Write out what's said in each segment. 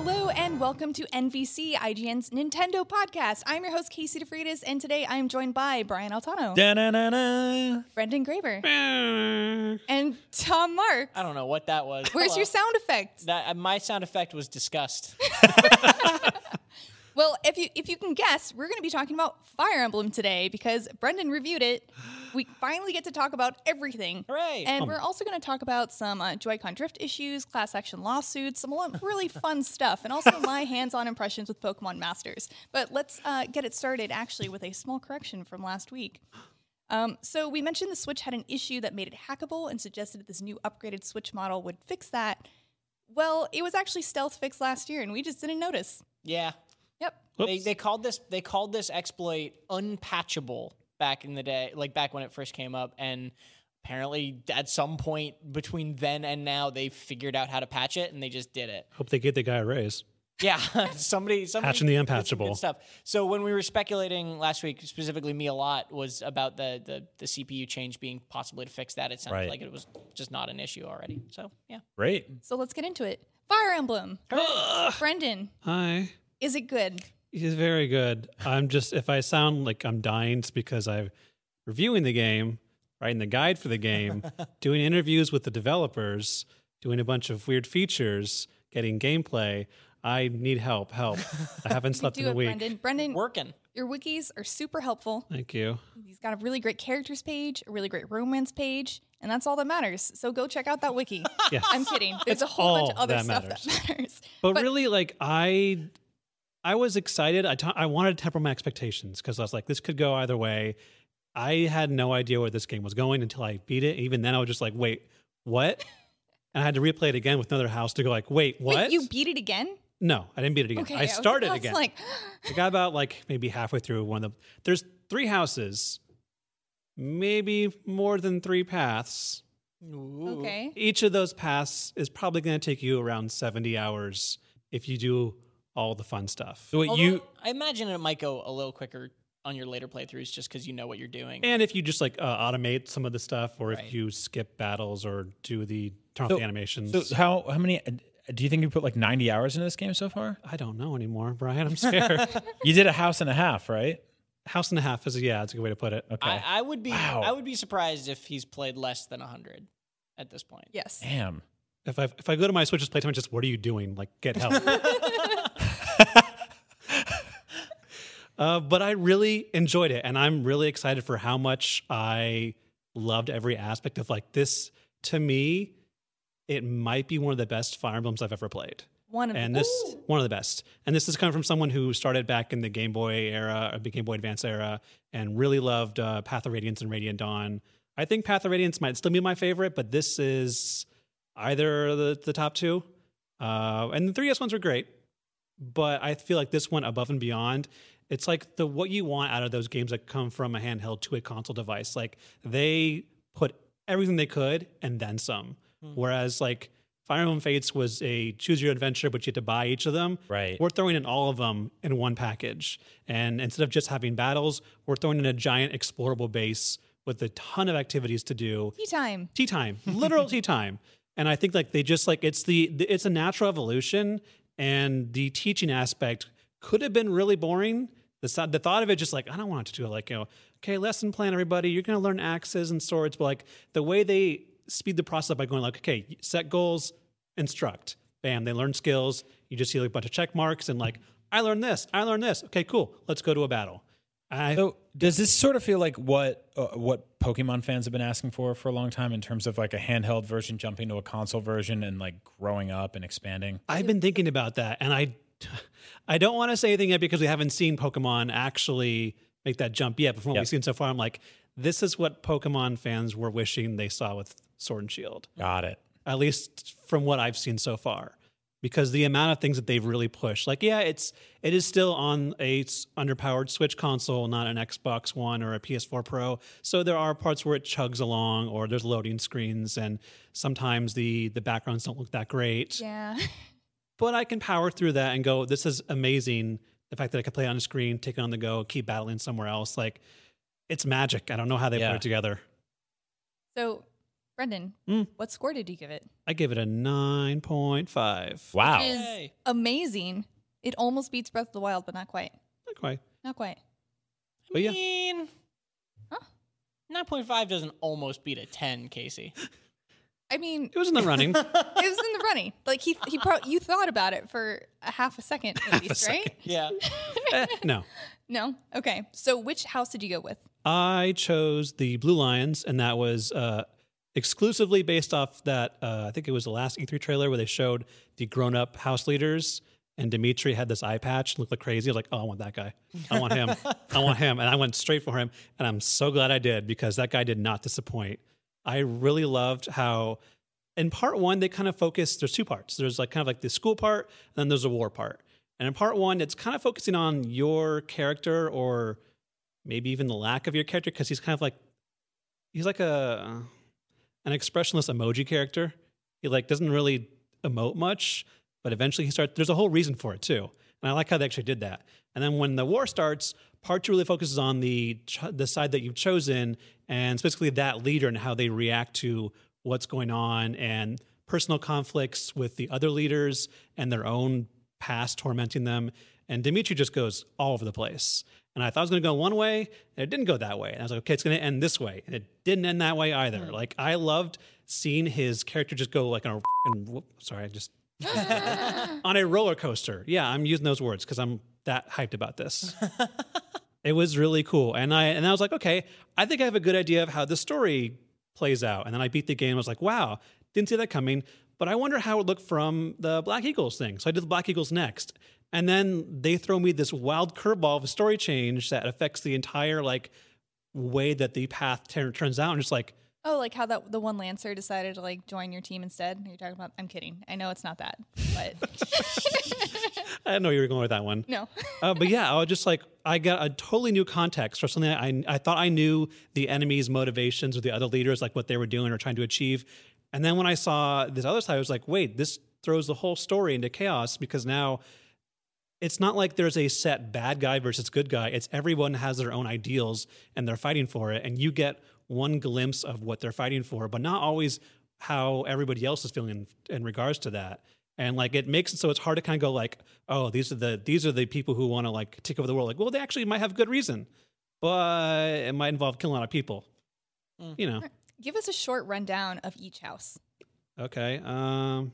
Hello and welcome to NVC, IGN's Nintendo podcast. I'm your host, Casey DeFreitas, and today I am joined by Brian Altano, Da-na-na-na. Brendan Graeber, and Tom Mark. I don't know what that was. Where's your sound effect? That, uh, my sound effect was disgust. Well, if you if you can guess, we're going to be talking about Fire Emblem today because Brendan reviewed it. We finally get to talk about everything. Hooray. And we're also going to talk about some uh, Joy-Con drift issues, class action lawsuits, some really fun stuff, and also my hands-on impressions with Pokemon Masters. But let's uh, get it started actually with a small correction from last week. Um, so we mentioned the Switch had an issue that made it hackable and suggested that this new upgraded Switch model would fix that. Well, it was actually stealth fixed last year, and we just didn't notice. yeah. Yep. They, they called this they called this exploit unpatchable back in the day, like back when it first came up, and apparently at some point between then and now they figured out how to patch it and they just did it. Hope they get the guy a raise. Yeah, somebody, somebody Patching the did some good unpatchable. stuff. So when we were speculating last week, specifically me a lot, was about the the, the CPU change being possibly to fix that. It sounded Right. like it was just not an issue already. So yeah, Great. So let's get into it. Fire Emblem. Brendan, Hi. Is it good? He's very good. I'm just if I sound like I'm dying, it's because I'm reviewing the game, writing the guide for the game, doing interviews with the developers, doing a bunch of weird features, getting gameplay. I need help. Help. I haven't slept do in a it, week. Brendan. Brendan, Working. your wikis are super helpful. Thank you. He's got a really great characters page, a really great romance page, and that's all that matters. So go check out that wiki. Yes. I'm kidding. There's a whole bunch of other that stuff matters. that matters. But, But- really, like I, I was excited. I ta- I wanted to temper my expectations because I was like, this could go either way. I had no idea where this game was going until I beat it. Even then, I was just like, wait, what? And I had to replay it again with another house to go like, wait, what? Wait, you beat it again? no, I didn't beat it again. Okay, I started to, again. Like, I got about like maybe halfway through one of the. There's three houses, maybe more than three paths. Ooh. okay. Each of those paths is probably going to take you around 70 hours if you do all the fun stuff. So what Although, you I imagine it might go a little quicker on your later playthroughs just because you know what you're doing. And if you just like uh, automate some of the stuff, or if you skip battles or do the turn off So- the animations, so how how many do you think you put like 90 hours into this game so far? I don't know anymore, Brian. I'm scared. You did a house and a half, right? House and a half is a, yeah, it's a good way to put it. Okay. I, I would be Wow. I would be surprised if he's played less than 100 at this point. Yes. Damn. If I if I go to my Switch's playtime, just what are you doing? Like get help. uh, but I really enjoyed it, and I'm really excited for how much I loved every aspect of like this. To me, it might be one of the best Fire Emblems I've ever played. One of and the, this one of the best. And this is coming from someone who started back in the Game Boy era, or the Game Boy Advance era, and really loved uh, Path of Radiance and Radiant Dawn. I think Path of Radiance might still be my favorite, but this is either the the top two. Uh, and the 3DS ones are great, but I feel like this one above and beyond. It's like the what you want out of those games that come from a handheld to a console device. Like they put everything they could and then some. Hmm. Whereas like Fire Emblem Fates was a choose your adventure, but you had to buy each of them. Right. We're throwing in all of them in one package. And instead of just having battles, we're throwing in a giant explorable base with a ton of activities to do tea time. tea time literal tea time and i think like they just like it's the, the it's a natural evolution and the teaching aspect could have been really boring. The, the thought of it just like i don't want to do it like you know okay lesson plan everybody. You're going to learn axes and swords but like the way they speed the process up by going like okay set goals instruct. Bam they learn skills. You just see like a bunch of check marks and like i learned this i learned this. Okay cool. Let's go to a battle. I, So does this sort of feel like what uh, what Pokemon fans have been asking for for a long time in terms of like a handheld version jumping to a console version and like growing up and expanding? I've been thinking about that, and I, I don't want to say anything yet because we haven't seen Pokemon actually make that jump yet. But from what Yep. we've seen so far, I'm like, this is what Pokemon fans were wishing they saw with Sword and Shield, Got it. at least from what I've seen so far. Because the amount of things that they've really pushed, like yeah, it's it is still on a underpowered Switch console, not an Xbox One or a PS4 Pro. So there are parts where it chugs along, or there's loading screens, and sometimes the the backgrounds don't look that great Yeah. but I can power through that and go, this is amazing. The fact that I can play on a screen, take it on the go, keep battling somewhere else. Like, it's magic. I don't know how they Yeah. put it together. So, Brendan, Mm. what score did you give it? I gave it a 9.5. Wow. Is amazing. It almost beats Breath of the Wild, but not quite. Not quite. Not quite. But yeah. I mean, Huh? 9.5 doesn't almost beat a 10, Casey. I mean, It was in the running. it was in the running. Like he, he, pro- you thought about it for a half a second at least, right? Yeah. Eh, no. No. Okay. So, which house did you go with? I chose the Blue Lions, and that was uh, exclusively based off that. Uh, I think it was the last E3 trailer where they showed the grown up house leaders, and Dimitri had this eye patch, looked like crazy. I was like, oh, I want that guy. I want him. I want him. And I went straight for him. And I'm so glad I did because that guy did not disappoint. I really loved how. In part one, they kind of focus. There's two parts. There's like kind of like the school part, and then there's a war part. And in part one, it's kind of focusing on your character or maybe even the lack of your character because he's kind of like he's like a an expressionless emoji character. He like doesn't really emote much, but eventually he starts. There's a whole reason for it too, and I like how they actually did that. And then when the war starts, part two really focuses on the ch- the side that you've chosen, and specifically that leader and how they react to what's going on and personal conflicts with the other leaders and their own past tormenting them. And Dimitri just goes all over the place. And I thought it was going to go one way, and it didn't go that way. And I was like, okay, it's going to end this way. And it didn't end that way either. Mm. Like, I loved seeing his character just go like on a sorry, I just on a roller coaster. Yeah, I'm using those words because I'm that hyped about this. it was really cool, and I and I was like, okay, I think I have a good idea of how the story plays out. And then I beat the game. I was like, wow, didn't see that coming. But I wonder how it looked from the Black Eagles thing. So I did the Black Eagles next, and then they throw me this wild curveball of a story change that affects the entire like way that the path tur- turns out. And just like, Oh, like how that the one Lancer decided to like join your team instead. You're talking about? I'm kidding. I know it's not that, but I didn't know you were going with that one. no. uh, but yeah, I was just like, I got a totally new context for something I, I thought I knew the enemy's motivations or the other leaders, like what they were doing or trying to achieve. And then when I saw this other side, I was like, wait, this throws the whole story into chaos because now it's not like there's a set bad guy versus good guy. It's everyone has their own ideals and they're fighting for it. And you get one glimpse of what they're fighting for, but not always how everybody else is feeling in, in regards to that. And like it makes it so it's hard to kind of go like, oh, these are the these are the people who want to like take over the world. Like, well, they actually might have good reason, but it might involve killing a lot of people. You know. Give us a short rundown of each house. Okay. Um.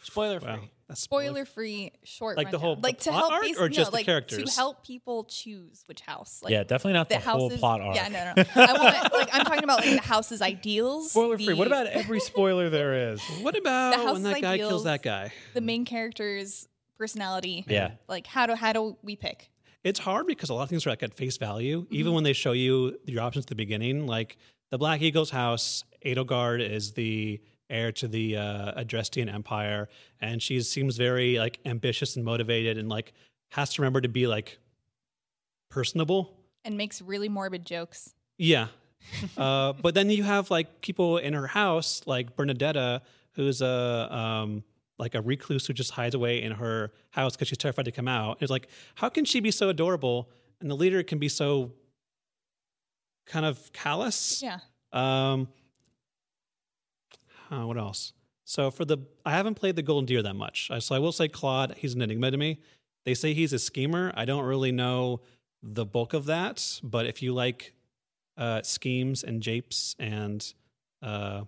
Spoiler free. Wow. That's Spoiler free, short. Like the whole- like the to help basi- or no, just the like, characters? to help people choose which house. Like yeah, definitely not the, the whole houses. plot arc. Yeah, no, no. I want like I'm talking about like the house's ideals. Spoiler free. the- What about every spoiler there is? What about when that guy kills that guy? the main character's personality? Yeah. Like how do how do we pick? It's hard because a lot of things are like at face value. Mm-hmm. Even when they show you your options at the beginning, like the Black Eagles house, Edelgard is the heir to the uh, Adrestian Empire, and she seems very like ambitious and motivated, and like has to remember to be like personable. And makes really morbid jokes. Yeah. uh, but then you have like people in her house, like Bernadetta, who's a um, like a recluse who just hides away in her house because she's terrified to come out. It's like, how can she be so adorable and the leader can be so kind of callous? Yeah. Um, uh, what else? So for the, I haven't played the Golden Deer that much. So I will say Claude, he's an enigma to me. They say he's a schemer. I don't really know the bulk of that, but if you like uh, schemes and japes and uh,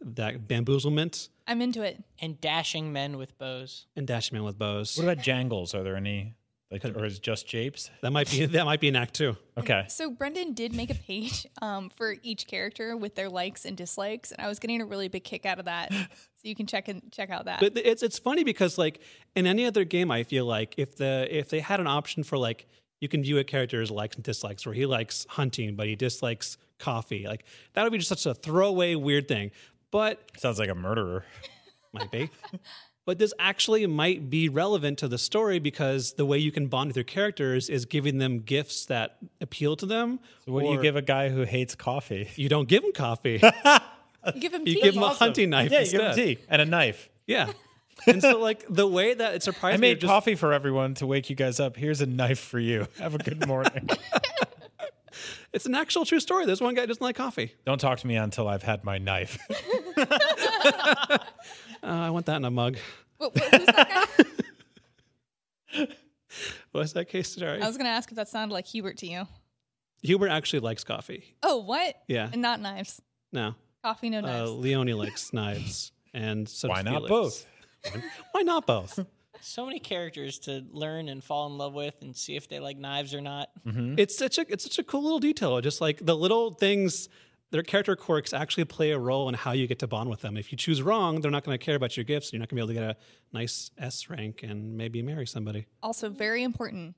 that bamboozlement I'm into it. And dashing men with bows. and dashing man with bows, What about jangles? Are there any? Like, or is it just japes? that might be that might be an act too. Okay. So Brendan did make a page um, for each character with their likes and dislikes, and I was getting a really big kick out of that. so you can check and check out that. But it's it's funny because like in any other game, I feel like if the if they had an option for like you can view a character's likes and dislikes, where he likes hunting but he dislikes coffee, like that would be just such a throwaway weird thing. But Sounds like a murderer. might be. But this actually might be relevant to the story because the way you can bond with your characters is giving them gifts that appeal to them. So what do you give a guy who hates coffee? You don't give him coffee. you give him tea. you tea. give them a hunting knife. Yeah, you give him tea and a knife. Yeah. And so, like the way that it surprised me. I me, made just- coffee for everyone to wake you guys up. Here's a knife for you. Have a good morning. It's an actual true story. There's one guy who doesn't like coffee. Don't talk to me until I've had my knife. Uh, I want that in a mug. What- what- who's that guy? What's that case story? I was gonna ask if that sounded like Hubert to you. Hubert actually likes coffee. Oh, what? Yeah. And not knives. No. Coffee, no Uh, knives. Leonie likes knives. And so Why not Felix. both? Why, why not both? So many characters to learn and fall in love with and see if they like knives or not. it's such a it's such a cool little detail. Just like the little things, their character quirks actually play a role in how you get to bond with them. If you choose wrong, they're not going to care about your gifts. You're not going to be able to get a nice S rank and maybe marry somebody. also, very important.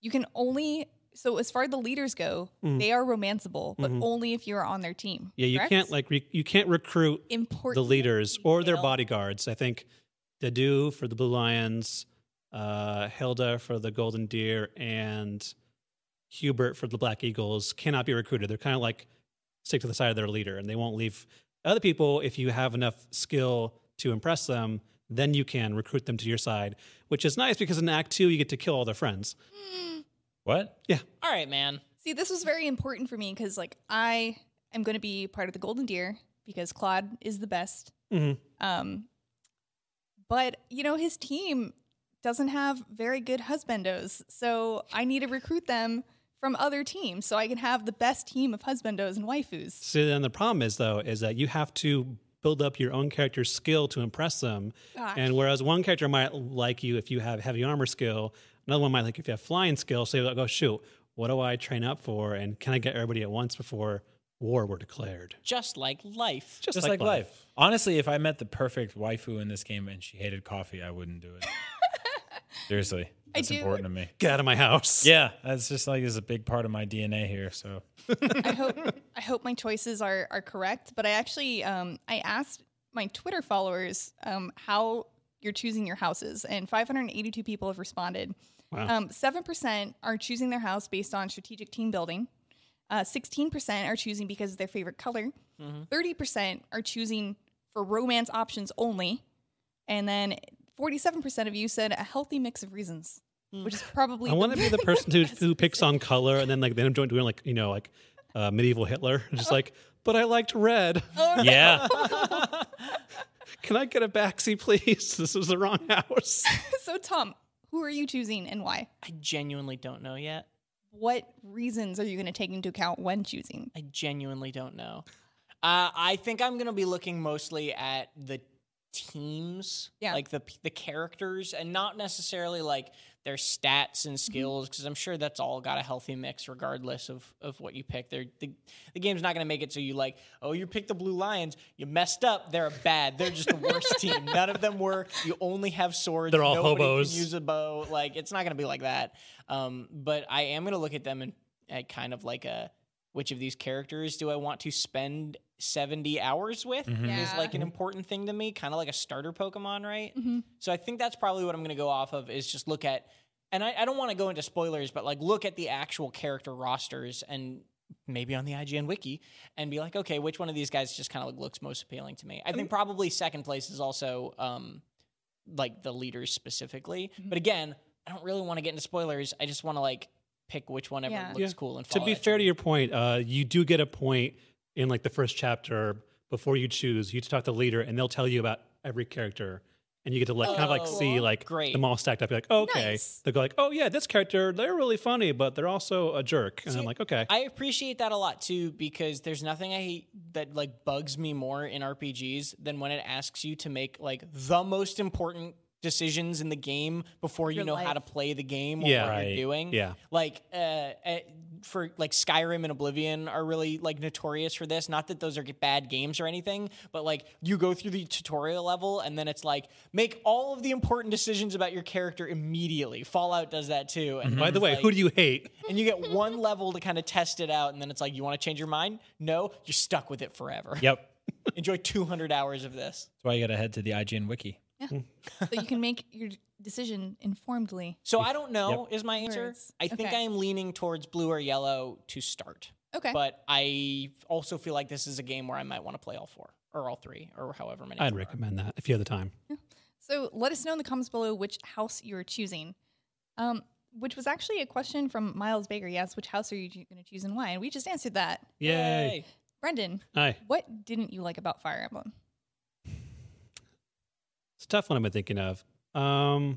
You can only so as far as the leaders go, they are romanceable, but only if you are on their team. Mm-hmm. Yeah, you correct? can't like re- you can't recruit important the leaders or their bodyguards. I think Dedue for the Blue Lions, uh, Hilda for the Golden Deer, and Hubert for the Black Eagles cannot be recruited. They're kind of like stick to the side of their leader, and they won't leave other people if you have enough skill to impress them. Then you can recruit them to your side, which is nice because in Act Two you get to kill all their friends. What? Yeah. All right, man. See, this was very important for me because, like, I am going to be part of the Golden Deer because Claude is the best. Mhm. Um, but you know, his team doesn't have very good husbandos, so I need to recruit them from other teams so I can have the best team of husbandos and waifus. So then the problem is though is that you have to build up your own character's skill to impress them. And whereas one character might like you if you have heavy armor skill, another one might like if you have flying skill. So you're like, oh shoot, what do I train up for? And can I get everybody at once before war were declared? Just like life. Just, like, life. Honestly, if I met the perfect waifu in this game and she hated coffee, I wouldn't do it. Seriously, that's do- important to me. Get out of my house. Yeah, that's just like is a big part of my DNA here. So I hope I hope my choices are are correct. But I actually um, I asked my Twitter followers um, how you're choosing your houses, and 582 people have responded. Wow. Um, 7% are choosing their house based on strategic team building. Uh, 16% are choosing because of their favorite color. 30% are choosing for romance options only. And then 47% of you said a healthy mix of reasons, which is probably I want to be the person who, who picks on color and then like they end up doing like, you know, like uh, medieval Hitler. Just like, but I liked red. yeah, Can I get a backseat, please? This is the wrong house. so, Tom, who are you choosing and why? I genuinely don't know yet. What reasons are you going to take into account when choosing? I genuinely don't know. Uh, I think I'm gonna be looking mostly at the teams, Yeah. like the the characters, and not necessarily like their stats and skills, because I'm sure that's all got a healthy mix, regardless of of what you pick. They're, the the game's not gonna make it so you like, oh, you picked the Blue Lions, you messed up. They're bad. They're just the worst team. None of them work. You only have swords. They're all Nobody hobos. Can use a bow. Like it's not gonna be like that. Um, but I am gonna look at them and at kind of like a which of these characters do I want to spend 70 hours with mm-hmm. is Yeah. like an important thing to me, kind of like a starter Pokemon, right? Mm-hmm. So I think that's probably what I'm going to go off of is just look at, and I, I don't want to go into spoilers, but like look at the actual character rosters and maybe on the IGN wiki and be like, okay, which one of these guys just kind of looks most appealing to me? I think probably second place is also um, like the leaders specifically. Mm-hmm. But again, I don't really want to get into spoilers. I just want to like pick which one ever Yeah. looks Yeah. cool and to be that fair to your point, uh, you do get a point in like the first chapter before you choose. You talk to the leader, and they'll tell you about every character, and you get to like kind of like Oh, see like great. them all stacked up. You're like, oh, okay. Nice. They'll go like, oh yeah, this character they're really funny, but they're also a jerk. And I'm like, okay, I appreciate that a lot too because there's nothing I hate that like bugs me more in RPGs than when it asks you to make like the most important decisions in the game before you Your know how to play the game or Yeah. what Right. you're doing. Yeah. Like uh, uh for like Skyrim and Oblivion are really like notorious for this. Not that those are bad games or anything, but like you go through the tutorial level and then it's like make all of the important decisions about your character immediately. Fallout does that too. And by the way, like- who do you hate? and you get one level to kind of test it out, and then it's like, you want to change your mind? No, you're stuck with it forever. yep. Enjoy 200 hours of this. That's why you got to head to the IGN wiki. so you can make your decision informedly. So I don't know is my answer. Words. I think Okay. I am leaning towards blue or yellow to start. Okay. But I also feel like this is a game where I might want to play all four or all three or however many. I'd there are. recommend that if you have the time. So let us know in the comments below which house you're choosing. Um, which was actually a question from Miles Baker. Yes, which house are you going to choose and why? And we just answered that. Yay! Brendan, Hi. what didn't you like about Fire Emblem? It's a tough one I've been thinking of. Um,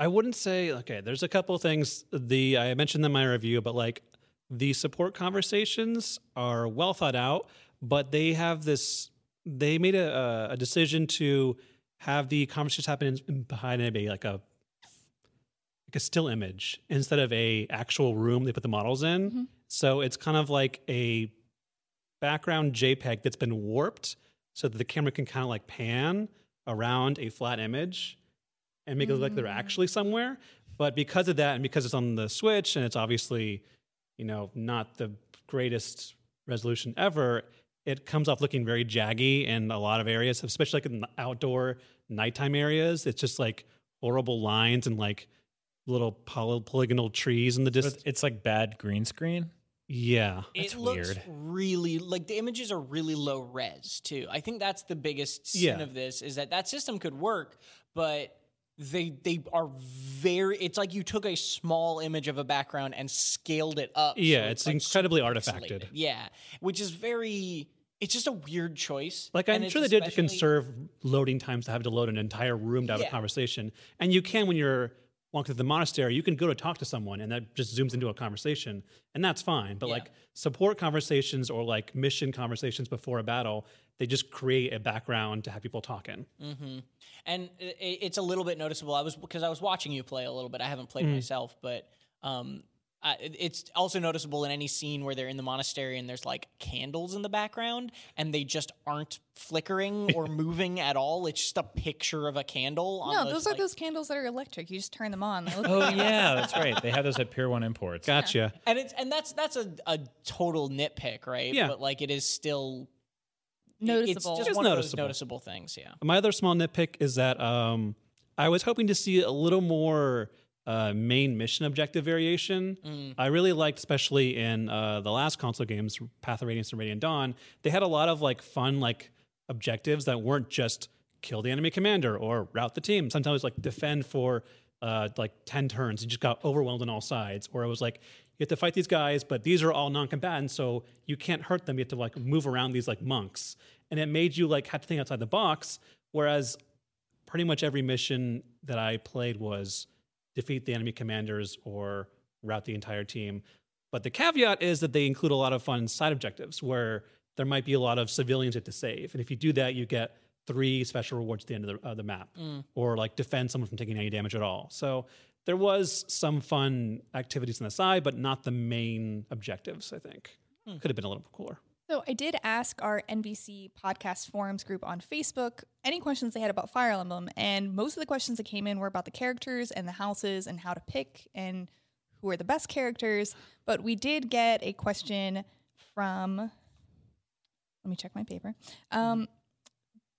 I wouldn't say okay. There's a couple of things. The I mentioned them in my review, but like the support conversations are well thought out, but they have this. They made a, a decision to have the conversations happen in, in- behind a like a like a still image instead of a actual room they put the models in. So it's kind of like a background JPEG that's been warped so that the camera can kind of like pan around a flat image and make it look like they're mm. actually somewhere. But because of that, and because it's on the Switch, and it's obviously, you know, not the greatest resolution ever, it comes off looking very jaggy in a lot of areas, especially like in the outdoor nighttime areas. It's just like horrible lines and like little poly- polygonal trees in the distance. it's like bad green screen. Yeah. It looks weird. really like the images are really low res too. I think that's the biggest sin Yeah. of this is that that system could work, but they they are very. It's like you took a small image of a background and scaled it up. Yeah, so it's like incredibly artifacted. Yeah, which is very. It's just a weird choice. Like I'm sure they did to conserve loading times to have to load an entire room to have Yeah. a conversation, and you can when you're walk through the monastery, you can go to talk to someone and that just zooms into a conversation and that's fine. But Yeah. like support conversations or like mission conversations before a battle, they just create a background to have people talking. hmm And it's a little bit noticeable. I was because I was watching you play a little bit. I haven't played myself, but um, I, it- it's also noticeable in any scene where they're in the monastery and there's like candles in the background and they just aren't flickering or moving at all. It's just a picture of a candle. On No, the, those are like- those candles that are electric. You just turn them on. They look Oh like yeah, that's right. They have those at Pier One Imports. Gotcha. and it's and that's that's a, a total nitpick, right? Yeah. But like it is still noticeable. It's just It's one of those noticeable things. Yeah. My other small nitpick is that um, I was hoping to see a little more uh, main mission objective variation. Mm. I really liked, especially in uh, the last console games, Path of Radiance and Radiant Dawn, they had a lot of like fun like objectives that weren't just kill the enemy commander or route the team. Sometimes like defend for uh, like ten turns. You just got overwhelmed on all sides, or it was like you have to fight these guys, but these are all non-combatants, so you can't hurt them. You have to like move around these like monks, and it made you like have to think outside the box. Whereas pretty much every mission that I played was defeat the enemy commanders or route the entire team. But the caveat is that they include a lot of fun side objectives where there might be a lot of civilians you have to save. And if you do that, you get three special rewards at the end of the, of the map mm. or like defend someone from taking any damage at all. So there was some fun activities on the side, but not the main objectives, I think. Hmm. Could have been a little cooler. So I did ask our NVC podcast forums group on Facebook any questions they had about Fire Emblem, and most of the questions that came in were about the characters and the houses and how to pick and who are the best characters. But we did get a question from let me check my paper. Um,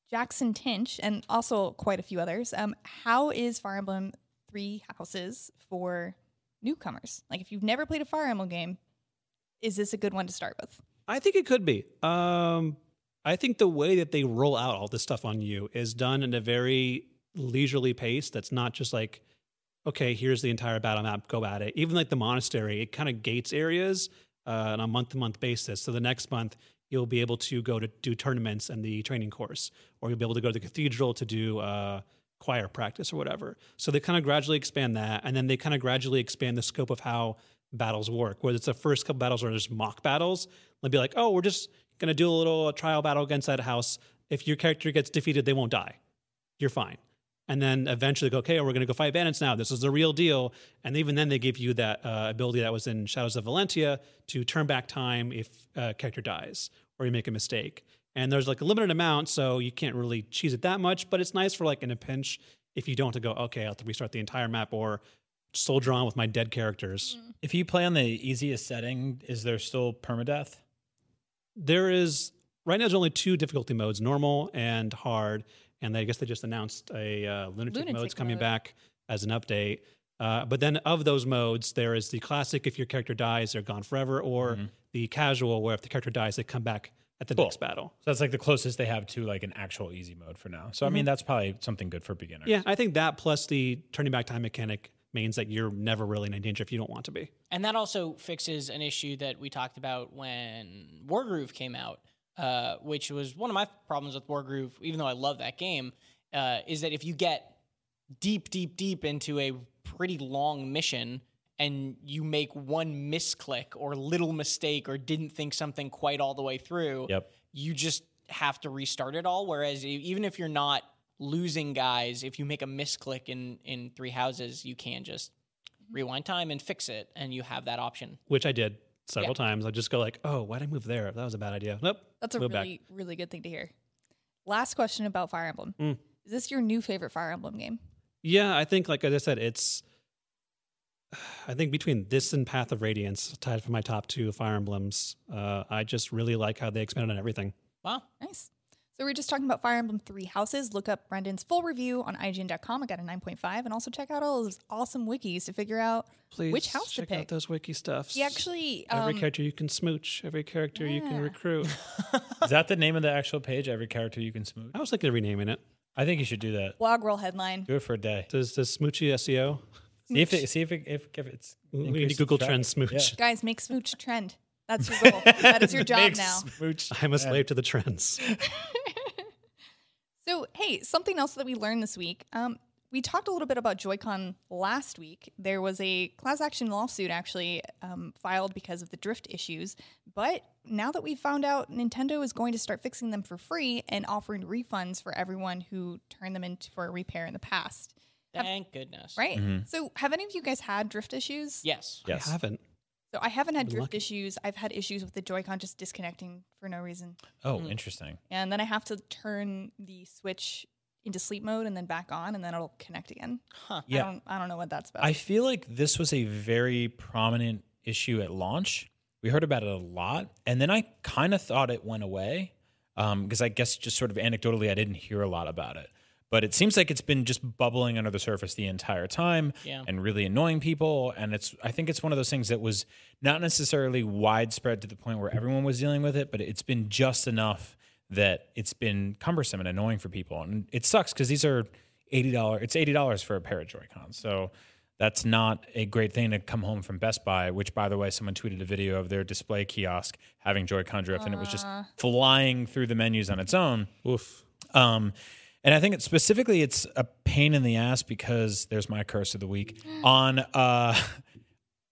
Jackson Tinch and also quite a few others. Um, how is Fire Emblem Three Houses for newcomers? Like if you've never played a Fire Emblem game, is this a good one to start with? I think it could be. Um, I think the way that they roll out all this stuff on you is done in a very leisurely pace. That's not just like, okay, here's the entire battle map, go at it. Even like the monastery, it kind of gates areas uh, on a month to month basis. So the next month, you'll be able to go to do tournaments and the training course, or you'll be able to go to the cathedral to do uh, choir practice or whatever. So they kind of gradually expand that, and then they kind of gradually expand the scope of how battles work. Whether it's the first couple battles or just mock battles, they'll be like, oh, we're just gonna do a little uh, trial battle against that house. If your character gets defeated, they won't die. You're fine. And then eventually go, okay, we're gonna go fight bandits now. This is the real deal. And even then, they give you that uh, ability that was in Shadows of Valentia to turn back time if a character dies or you make a mistake. And there's like a limited amount, so you can't really cheese it that much. But it's nice for like in a pinch if you don't to go, okay, I'll have to restart the entire map or soldier on with my dead characters. Mm-hmm. If you play on the easiest setting, is there still permadeath? There is right now. There's only two difficulty modes: normal and hard. And I guess they just announced a uh, lunatic, Lunatic mode's coming mode. back as an update. Uh, but then of those modes, there is the classic: if your character dies, they're gone forever, or the casual, where if the character dies, they come back at the Cool. next battle. So that's like the closest they have to like an actual easy mode for now. So I mean, that's probably something good for beginners. Yeah, I think that plus the turning back time mechanic means that you're never really in danger if you don't want to be. And that also fixes an issue that we talked about when Wargroove came out, uh, which was one of my problems with Wargroove, even though I love that game, uh, is that if you get deep, deep, deep into a pretty long mission and you make one misclick or little mistake or didn't think something quite all the way through, Yep. you just have to restart it all. Whereas even if you're not losing guys, if you make a misclick in in three houses, you can just rewind time and fix it, and you have that option. Which I did several Yeah. times. I just go like, "Oh, why did I move there? That was a bad idea." Nope. That's a move back. really, really good thing to hear. Last question about Fire Emblem. Mm. Is this your new favorite Fire Emblem game? Yeah, I think, like as I said, it's. I think between this and Path of Radiance, tied for my top two Fire Emblems. Uh, I just really like how they expanded on everything. Wow. Nice. So we're just talking about Fire Emblem Three Houses. Look up Brendan's full review on IGN.com. I got a 9.5, and also check out all those awesome wikis to figure out Please which house to check out pick. those wiki stuffs. He actually, every um, character you can smooch, every character you can recruit. Is that the name of the actual page? Every character you can smooch. I was thinking of renaming it. I think you should do that. blog roll headline. Do it for a day. Does does Smoochy SEO? See if it, see if it, if, if it's We need to Google traffic. Trend Smooch. Yeah. Guys, make smooch trend. That's your goal. that is your job Make now. smooch I'm a trend. slave to the trends. So, hey, something else that we learned this week. Um, we talked a little bit about Joy-Con last week. There was a class action lawsuit actually um, filed because of the drift issues. But now that we've found out Nintendo is going to start fixing them for free and offering refunds for everyone who turned them in for a repair in the past. Have- Thank goodness. Right? So, have any of you guys had drift issues? Yes. Yes. I haven't. So, I haven't had drift lucky. issues. I've had issues with the Joy-Con just disconnecting for no reason. Oh, hmm. interesting. And then I have to turn the Switch into sleep mode and then back on, and then it'll connect again. Huh. Yeah. I don't, I don't know what that's about. I feel like this was a very prominent issue at launch. We heard about it a lot, and then I kind of thought it went away um, because I guess just sort of anecdotally, I didn't hear a lot about it. But it seems like it's been just bubbling under the surface the entire time Yeah. and really annoying people. And it's I think it's one of those things that was not necessarily widespread to the point where everyone was dealing with it, but it's been just enough that it's been cumbersome and annoying for people. And it sucks because these are eighty dollars. It's eighty dollars for a pair of Joy Cons. So that's not a great thing to come home from Best Buy. Which, by the way, someone tweeted a video of their display kiosk having Joy-Con drift, and it was just flying through the menus on its own. Oof. Um, and I think it's specifically it's a pain in the ass because there's my curse of the week on. Uh,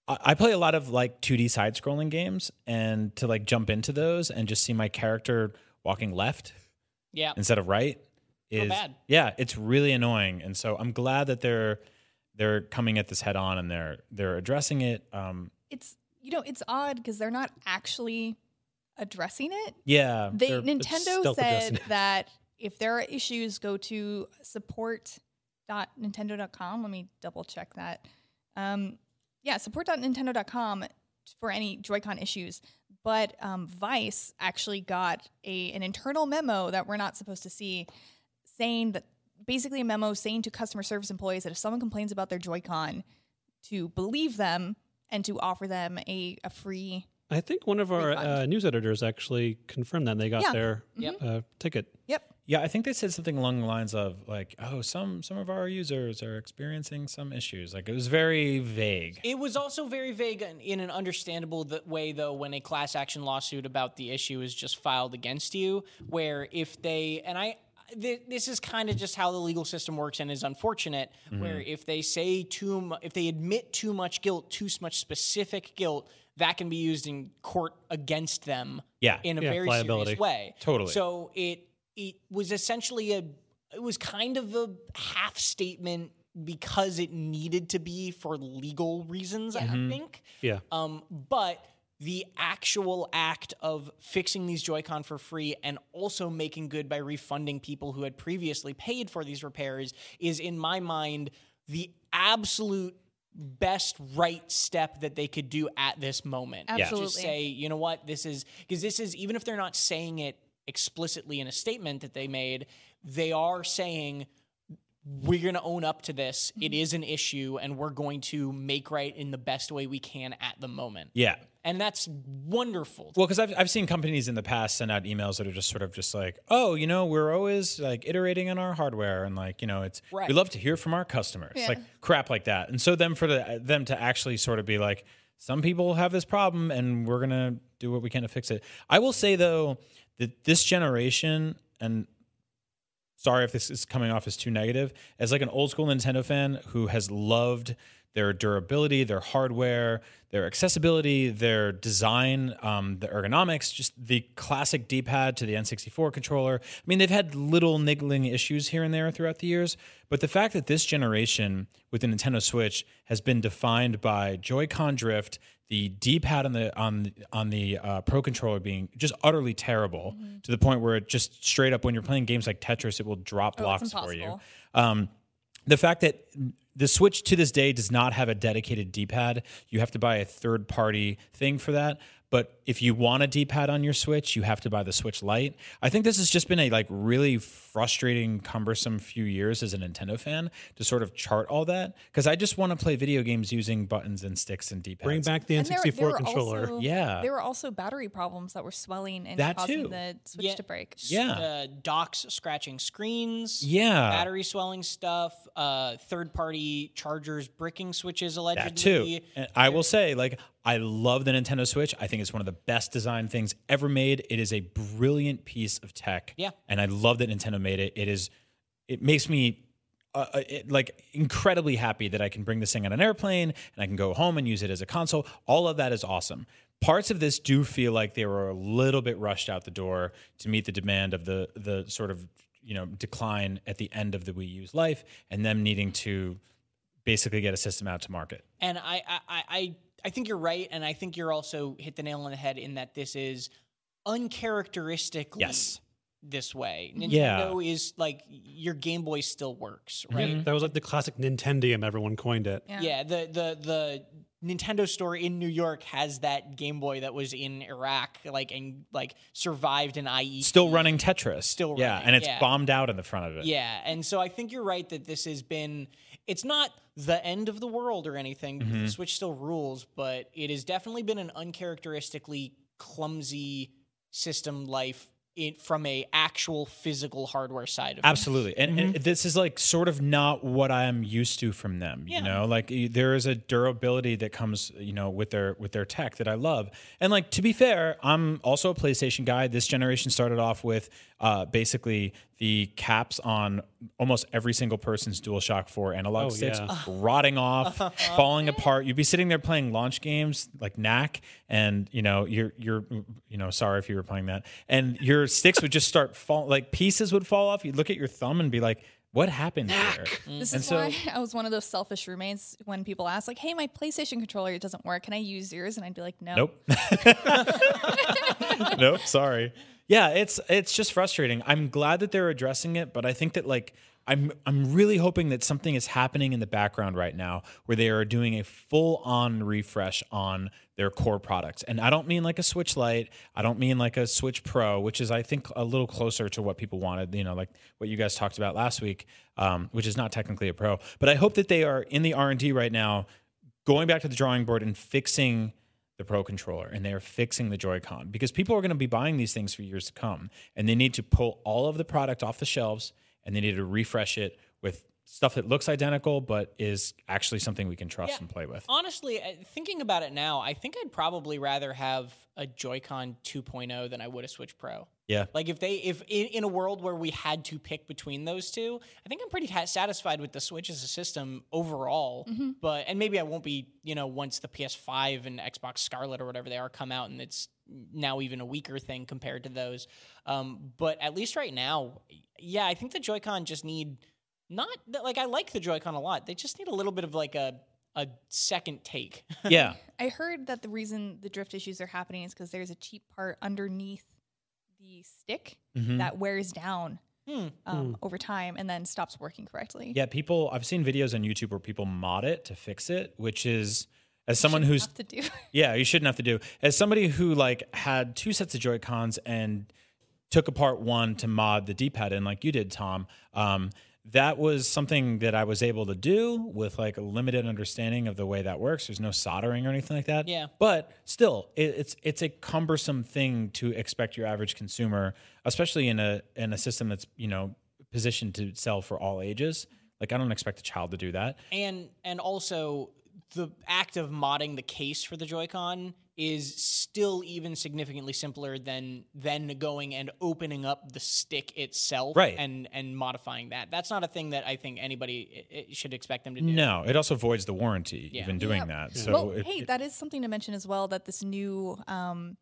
I play a lot of like 2D side scrolling games, and to like jump into those and just see my character walking left Yeah. instead of right is bad. yeah, it's really annoying. And so I'm glad that they're they're coming at this head on and they're they're addressing it. Um, it's you know it's odd because they're not actually addressing it. yeah, They they're- Nintendo stealth said that if there are issues, go to support.nintendo.com. Let me double check that. Um, yeah, support.nintendo.com for any Joy-Con issues. But um, Vice actually got a an internal memo that we're not supposed to see, saying that basically a memo saying to customer service employees that if someone complains about their Joy-Con, to believe them and to offer them a, a free I think one of our uh, news editors actually confirmed that they got Yeah. their Yep. uh, ticket. Yep. Yeah, I think they said something along the lines of like, "Oh, some some of our users are experiencing some issues." Like it was very vague. It was also very vague in, in an understandable th- way, though, when a class action lawsuit about the issue is just filed against you, where if they, and I, th- this is kind of just how the legal system works and is unfortunate, mm-hmm. where if they say too mu- if they admit too much guilt, too much specific guilt, that can be used in court against them Yeah. in a Yeah, very liability. serious way. Totally. So it it was essentially a it was kind of a half statement because it needed to be for legal reasons, I think. Yeah. Um, but the actual act of fixing these Joy-Con for free and also making good by refunding people who had previously paid for these repairs is, in my mind, the absolute best right step that they could do at this moment. Absolutely. Just say, you know what, this is because this is even if they're not saying it explicitly in a statement that they made, they are saying we're going to own up to this. It mm-hmm. is an issue and we're going to make right in the best way we can at the moment. Yeah. And that's wonderful. Well, because I've, I've seen companies in the past send out emails that are just sort of just like, oh, you know, we're always like iterating on our hardware, and like, you know, it's Right. we love to hear from our customers, Yeah. like crap like that. And so then for the, them to actually sort of be like, some people have this problem, and we're gonna do what we can to fix it. I will say though that this generation, and sorry if this is coming off as too negative, as like an old school Nintendo fan who has loved their durability, their hardware, their accessibility, their design, um, the ergonomics, just the classic D-pad to the N64 controller. I mean, they've had little niggling issues here and there throughout the years, but the fact that this generation with the Nintendo Switch has been defined by Joy-Con drift, the D-pad on the on on the uh, Pro controller being just utterly terrible to the point where it just straight up when you're playing games like Tetris, it will drop Oh, blocks for you. Um, the fact that the Switch to this day does not have a dedicated D-pad, you have to buy a third-party thing for that. But if you want a D-pad on your Switch, you have to buy the Switch Lite. I think this has just been a like really frustrating, cumbersome few years as a Nintendo fan to sort of chart all that because I just want to play video games using buttons and sticks and D-pads. Bring back the N64 there were controller. also- Yeah. There were also battery problems that were swelling and That causing too. the switch Yeah. to break. Yeah. Uh, docks scratching screens. Yeah. Battery swelling stuff. Uh, third party chargers bricking switches allegedly. That too. And I will say, like, I love the Nintendo Switch. I think it's one of the best designed things ever made. It is a brilliant piece of tech. Yeah. And I love that Nintendo made it. It is it makes me uh, uh, it- like incredibly happy that I can bring this thing on an airplane and I can go home and use it as a console. All of that is awesome. Parts of this do feel like they were a little bit rushed out the door to meet the demand of the the sort of you know decline at the end of the Wii U's life, and them needing to basically get a system out to market. And I, I, I, I- I think you're right, and I think you're also hit the nail on the head in that this is uncharacteristically Yes. this way. Nintendo Yeah. is like your Game Boy still works, mm-hmm. right? That was like the classic Nintendium. Everyone coined it. Yeah. Yeah, the the the Nintendo store in New York has that Game Boy that was in Iraq, like and like survived an IE. Still running Tetris. Still yeah, and it's yeah. bombed out in the front of it. Yeah, and so I think you're right that this has been. It's not the end of the world or anything. Mm-hmm. The Switch still rules, but it has definitely been an uncharacteristically clumsy system life in, from a actual physical hardware side of it. Absolutely. And, and this is like sort of not what I am used to from them, Yeah. you know? Like there is a durability that comes, you know, with their with their tech that I love. And like to be fair, I'm also a PlayStation guy. This generation started off with uh, basically the caps on almost every single person's DualShock 4 analog Oh, sticks yeah. rotting off, falling apart. You'd be sitting there playing launch games like Knack, and you know you're you're you know sorry if you were playing that, and your sticks would just start fall like pieces would fall off. You'd look at your thumb and be like, "What happened here?" This And is so- why I was one of those selfish roommates when people ask, like, hey, my PlayStation controller doesn't work. Can I use yours? And I'd be like, no. Nope. nope. Sorry. Yeah, it's it's just frustrating. I'm glad that they're addressing it, but I think that like I'm I'm really hoping that something is happening in the background right now where they are doing a full on refresh on their core products. And I don't mean like a Switch Lite. I don't mean like a Switch Pro, which is I think a little closer to what people wanted. You know, like what you guys talked about last week, um, which is not technically a Pro. But I hope that they are in the R and D right now, going back to the drawing board and fixing the Pro controller and they are fixing the Joy-Con because people are going to be buying these things for years to come and they need to pull all of the product off the shelves and they need to refresh it with stuff that looks identical but is actually something we can trust Yeah. and play with. Honestly, thinking about it now, I think I'd probably rather have a Joy-Con 2.0 than I would a Switch Pro. Yeah. Like if they if in, in a world where we had to pick between those two, I think I'm pretty ha- satisfied with the Switch as a system overall. But and maybe I won't be, you know, once the PS5 and Xbox Scarlet or whatever they are come out and it's now even a weaker thing compared to those. Um, but at least right now, yeah, I think the Joy-Con just need not that, like I like the Joy-Con a lot. They just need a little bit of like a a second take. Yeah. I heard that the reason the drift issues are happening is because there's a cheap part underneath the stick Mhm. that wears down Hmm. um, over time and then stops working correctly. Yeah, people I've seen videos on YouTube where people mod it to fix it, which is as someone who's Have to do. Yeah, you shouldn't have to do. As somebody who like had two sets of Joy Cons and took apart one to mod the D pad in, like you did, Tom. Um, that was something that I was able to do with like a limited understanding of the way that works. There's no soldering or anything like that. Yeah. But still, it, it's it's a cumbersome thing to expect your average consumer, especially in a in a system that's you know positioned to sell for all ages. Like I don't expect a child to do that. and and also the act of modding the case for the Joy-Con is still even significantly simpler than than going and opening up the stick itself Right. and and modifying that. That's not a thing that I think anybody i- i- should expect them to do. No, it also voids the warranty Yeah. even doing Yep. that. So well, it- hey, it- that is something to mention as well. That this new, um,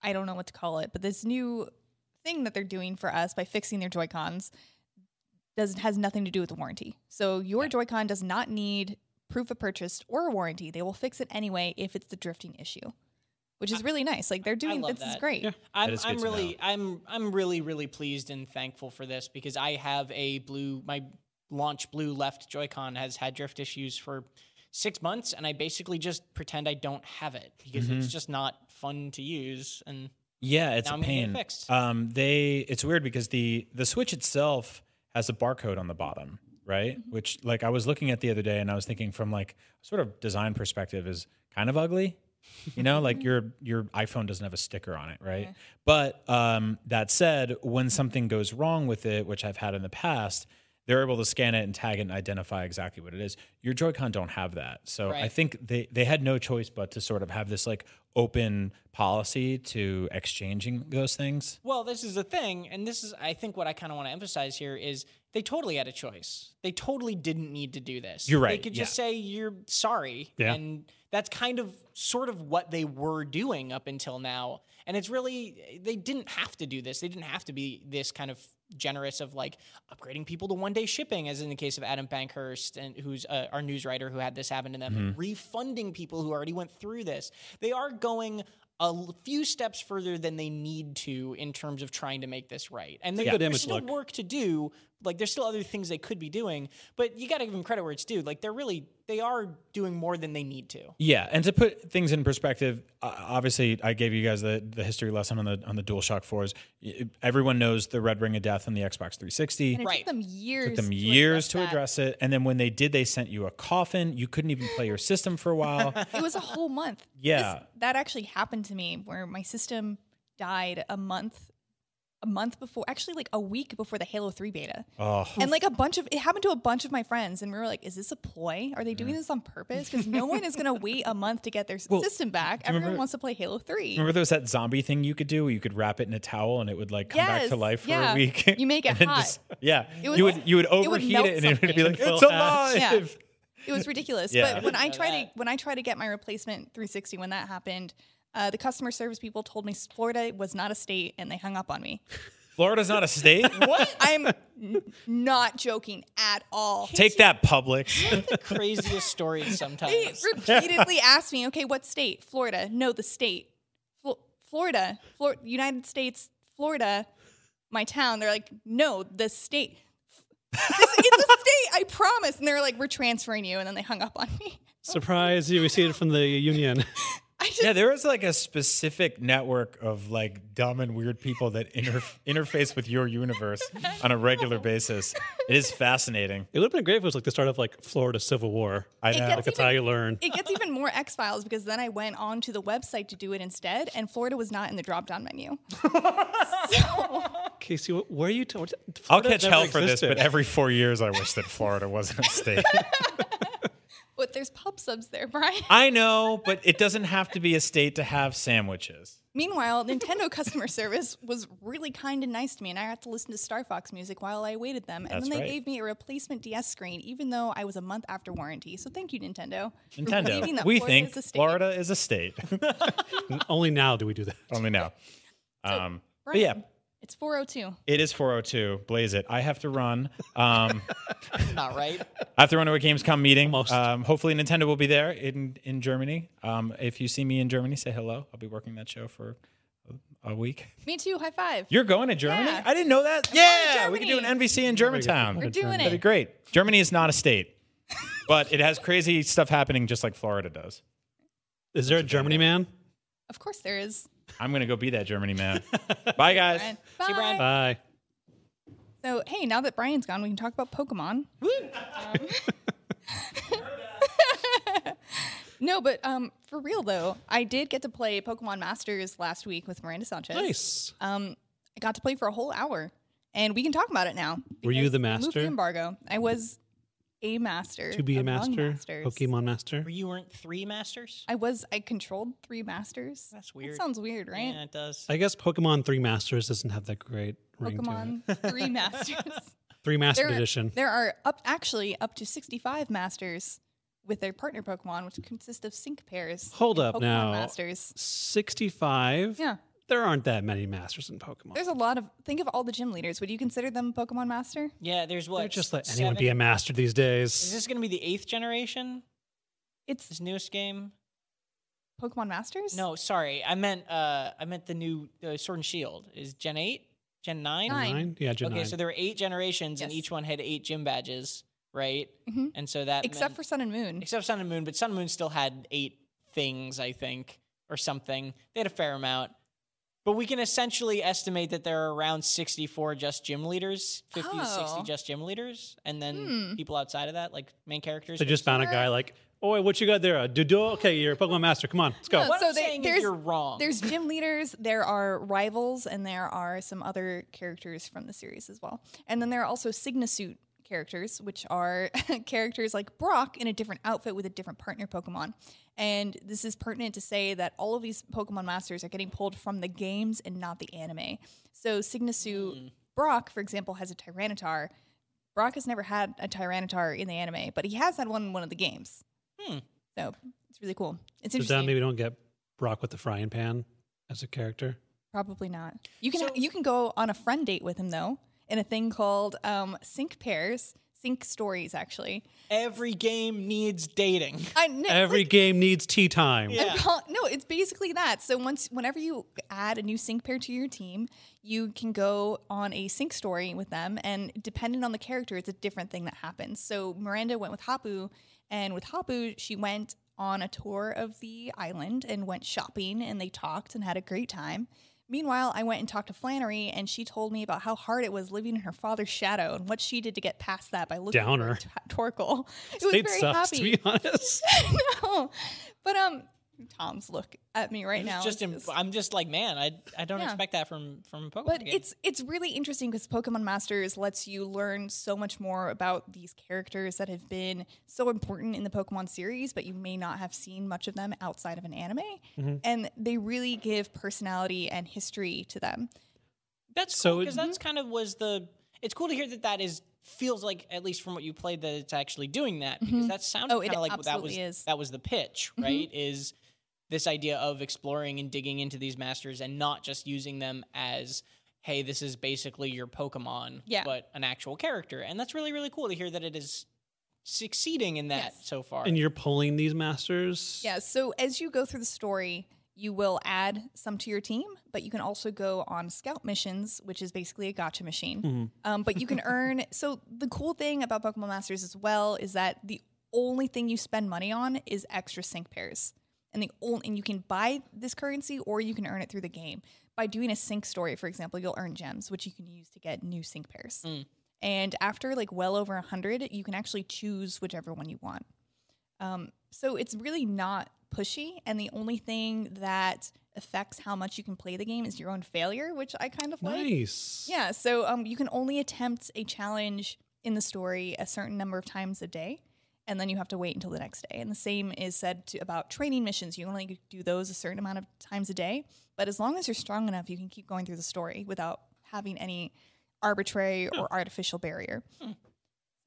I don't know what to call it, but this new thing that they're doing for us by fixing their Joy Cons does has nothing to do with the warranty. So your Joy-Con does not need proof of purchase or a warranty. They will fix it anyway if it's the drifting issue, which is really nice. Like they're doing this is that. great. I'm, That is good I'm really know. I'm I'm really really pleased and thankful for this because I have a blue my launch blue left Joy-Con has had drift issues for six months and I basically just pretend I don't have it because Mm-hmm. it's just not fun to use and Yeah, it's Now a I'm gonna get it pain. fixed. Um, they it's weird because the the Switch itself has a barcode on the bottom, right? Mm-hmm. Which like I was looking at the other day and I was thinking from like sort of design perspective is kind of ugly. You know, like your your iPhone doesn't have a sticker on it, right? But um, that said, when something goes wrong with it, which I've had in the past, they're able to scan it and tag it and identify exactly what it is. Your Joy-Con don't have that, so I think they they had no choice but to sort of have this like open policy to exchanging those things. Well, this is the thing, and this is I think what I kind of want to emphasize here is they totally had a choice. They totally didn't need to do this. You're right. They could just yeah. say you're sorry, Yeah. and that's kind of sort of what they were doing up until now. And it's really they didn't have to do this. They didn't have to be this kind of generous of like upgrading people to one day shipping, as in the case of Adam Bankhurst and who's uh, our news writer who had this happen to them, Mm-hmm. refunding people who already went through this. They are going. a few steps further than they need to in terms of trying to make this right, and they, good there's image still look. work to do. Like there's still other things they could be doing, but you got to give them credit where it's due. Like they're really they are doing more than they need to. Yeah, and to put things in perspective, uh, obviously, I gave you guys the, the history lesson on the on the DualShock fours. Everyone knows the Red Ring of Death on the Xbox 360. And it Right. took them years. took them to years to that. address it, and then when they did, they sent you a coffin. You couldn't even play your system for a while. It was a whole month. Yeah. This- that actually happened to me where my system died a month, a month before, actually like a week before the Halo Three beta, oh, and like a bunch of it happened to a bunch of my friends, and we were like, "Is this a ploy? Are they doing mm-hmm. this on purpose? Because no one is gonna wait a month to get their s- system back. Everyone remember- wants to play Halo Three. remember there was that zombie thing you could do where you could wrap it in a towel and it would like come back to life for yeah. a week. You make it And then hot. yeah, It was- you would you would would overheat melt it and it would be like it's Full alive. Yeah. It was ridiculous. Yeah. But when I try to when I try to get my replacement 360 when that happened, uh, the customer service people told me Florida was not a state, and they hung up on me. Florida's not a state. What? I'm n- not joking at all. Take that, Publix. the craziest stories They sometimes. repeatedly asked me, "Okay, what state? Florida? No, the state. Flo- Florida, Flor- United States, Florida, my town." They're like, "No, the state." This is the state, I promise. And they're like, "We're transferring you," and then they hung up on me. Surprise! You received it from the union. I just Yeah, there is like a specific network of like dumb and weird people that inter- interface with your universe on a regular basis. It is fascinating. It would have been great if it was like the start of like Florida Civil War. I know. gets That's how you learn. it gets even more X Files because then I went on to the website to do it instead, and Florida was not in the drop down menu. Casey, where are you? To- I'll catch hell for this, but every four years I wish that Florida wasn't a state. But there's pub subs there, Brian. I know, but it doesn't have to be a state to have sandwiches. Meanwhile, Nintendo customer service was really kind and nice to me, and I got to listen to Star Fox music while I awaited them. And That's then they right. gave me a replacement DS screen, even though I was a month after warranty. So thank you, Nintendo. Nintendo. We Florida think is. Florida is a state. Only now do we do that. Only now. Um, but yeah, It's 402. it is 402. Blaze it. I have to run. Um, Not right. I have to run to a Gamescom meeting. Almost. Um, hopefully, Nintendo will be there in, in Germany. Um, if you see me in Germany, say hello. I'll be working that show for a, a week. Me too. High five. You're going to Germany? Yeah. I didn't know that. going to Yeah, we can do an Germany. NVC in Germantown. We're doing That'd be great. Germany is not a state, but it has crazy stuff happening just like Florida does. Is there a Germany man? Of course there is. I'm going to go be that Germany man. Bye, guys. Brian. See you, Brian. Bye. Bye. So, hey, now that Brian's gone, we can talk about Pokemon. Um, no, but um, for real though, I did get to play Pokemon Masters last week with Miranda Sanchez. Nice. Um, I got to play for a whole hour, and we can talk about it now. Were you the we moved master? embargo. I was a master. To be a master, masters. Pokemon master. Were you weren't three masters? I was. I controlled three masters. That's That weird. sounds weird, right? Yeah, it does. I guess Pokemon Three Masters doesn't have that great ring to it. Pokemon three masters. Three Master There, Edition. there are up actually up to 65 masters with their partner Pokemon, which consist of sync pairs. Hold up Pokemon now. Masters. Sixty-five. Yeah. There aren't that many masters in Pokemon. There's a lot of think of all the gym leaders. Would you consider them Pokemon Master? yeah, there's what? They're just let seven? anyone be a master these days. Is this going to be the eighth generation? It's This newest game? Pokemon Masters? No, sorry. I meant uh, I meant the new uh, Sword and Shield. Is Gen eight? Gen nine? Nine. Nine? Yeah, Gen Okay, nine. so there were eight generations, and each one had eight gym badges, right? Mhm. And so that Except meant- for Sun and Moon. except Sun and Moon, but Sun and Moon still had eight things, I think, or something. They had a fair amount. But we can essentially estimate that there are around 64 just gym leaders, 50 to 60 Oh. just gym leaders, and then Hmm. people outside of that, like main characters. they just found a guy like, oh, what you got there? A Doodle? Okay, you're a Pokemon master. Come on, let's go. No, What So I'm they- saying there's- is you're wrong. There's gym leaders, there are rivals, and there are some other characters from the series as well. And then there are also Sygna Suit characters, which are characters like Brock in a different outfit with a different partner Pokemon. And this is pertinent to say that all of these Pokemon Masters are getting pulled from the games and not the anime. So Sygna Suit Brock, for example, has a Tyranitar. Brock has never had a Tyranitar in the anime, but he has had one in one of the games. Hmm. So it's really cool. It's So interesting. down maybe don't get Brock with the frying pan as a character. Probably not. You can So- you can go on a friend date with him though, in a thing called um, sync pairs, sync stories. Actually, Every game needs dating. I kn- Every game needs tea time. Yeah. Call- no, it's basically that. So once, whenever you add a new sync pair to your team, you can go on a sync story with them, and depending on the character, it's a different thing that happens. So Miranda went with Hapu, and with Hapu, she went on a tour of the island and went shopping, and they talked and had a great time. Meanwhile, I went and talked to Flannery, and she told me about how hard it was living in her father's shadow and what she did to get past that by looking Downer. for a t- Torkoal. It was very sucks happy. to be honest. no, but um, Tom's look at me right now. just, just- I'm just like, man, I I don't Yeah. expect that from from a Pokemon. but game. it's it's really interesting because Pokemon Masters lets you learn so much more about these characters that have been so important in the Pokemon series, but you may not have seen much of them outside of an anime, Mm-hmm. and they really give personality and history to them. That's So cool because that's mhm. kind of was the. It's cool to hear that that is feels like at least from what you played that it's actually doing that because mm-hmm. that sounded Oh, kind of like that was is. that was the pitch, mm-hmm. right? Is this idea of exploring and digging into these masters and not just using them as hey, this is basically your Pokemon, Yeah. but an actual character, and that's really really cool to hear that it is succeeding in that Yes. so far. And you're pulling these masters. Yeah, so as you go through the story, you will add some to your team, but you can also go on scout missions, which is basically a gacha machine. Um, but you can earn. So the cool thing about Pokemon Masters as well is that the only thing you spend money on is extra sync pairs, and the only and you can buy this currency or you can earn it through the game. By doing a sync story, for example, you'll earn gems, which you can use to get new sync pairs. And after like well over a hundred, you can actually choose whichever one you want. Um, so it's really not pushy, and the only thing that affects how much you can play the game is your own failure, which I kind of like. Nice. Yeah, so um, you can only attempt a challenge in the story a certain number of times a day, and then you have to wait until the next day. And the same is said to, about training missions. You only do those a certain amount of times a day, but as long as you're strong enough, you can keep going through the story without having any arbitrary or artificial barrier.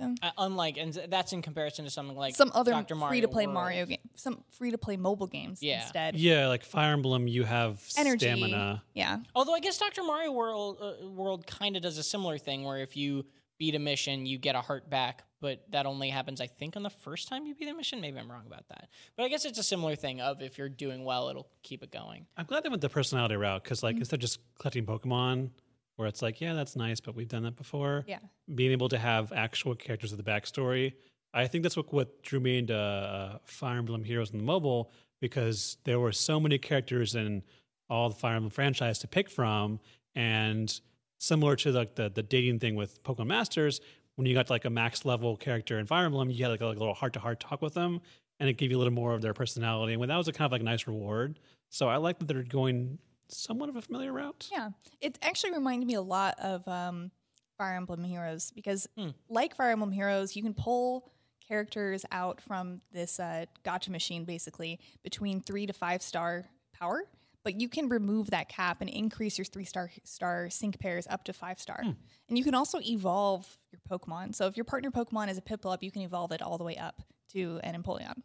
Uh, unlike, and that's in comparison to something like Some other free to play Mario game, some free to play mobile games Yeah. instead. Yeah, like Fire Emblem, you have Energy. stamina. Yeah. Although I guess Dr. Mario World uh, World kind of does a similar thing where if you beat a mission, you get a heart back, but that only happens, I think, on the first time you beat a mission. Maybe I'm wrong about that, but I guess it's a similar thing of if you're doing well, it'll keep it going. I'm glad they went the personality route because, Mm-hmm. like, instead of just collecting Pokemon, where it's like, yeah, that's nice, but we've done that before. Yeah. Being able to have actual characters with a backstory, I think that's what what drew me into uh, Fire Emblem Heroes in the mobile because there were so many characters in all the Fire Emblem franchise to pick from, and similar to like the the dating thing with Pokemon Masters, when you got to, like a max level character in Fire Emblem, you had like a, little heart to heart talk with them, and it gave you a little more of their personality. And that was a kind of like a nice reward. So I like that they're going somewhat of a familiar route. Yeah, it actually reminded me a lot of um, Fire Emblem Heroes because, Hmm. like Fire Emblem Heroes, you can pull characters out from this uh, gacha machine basically between three to five star power, but you can remove that cap and increase your three star star sync pairs up to five star. And you can also evolve your Pokemon. So if your partner Pokemon is a Piplup, you can evolve it all the way up to an Empoleon.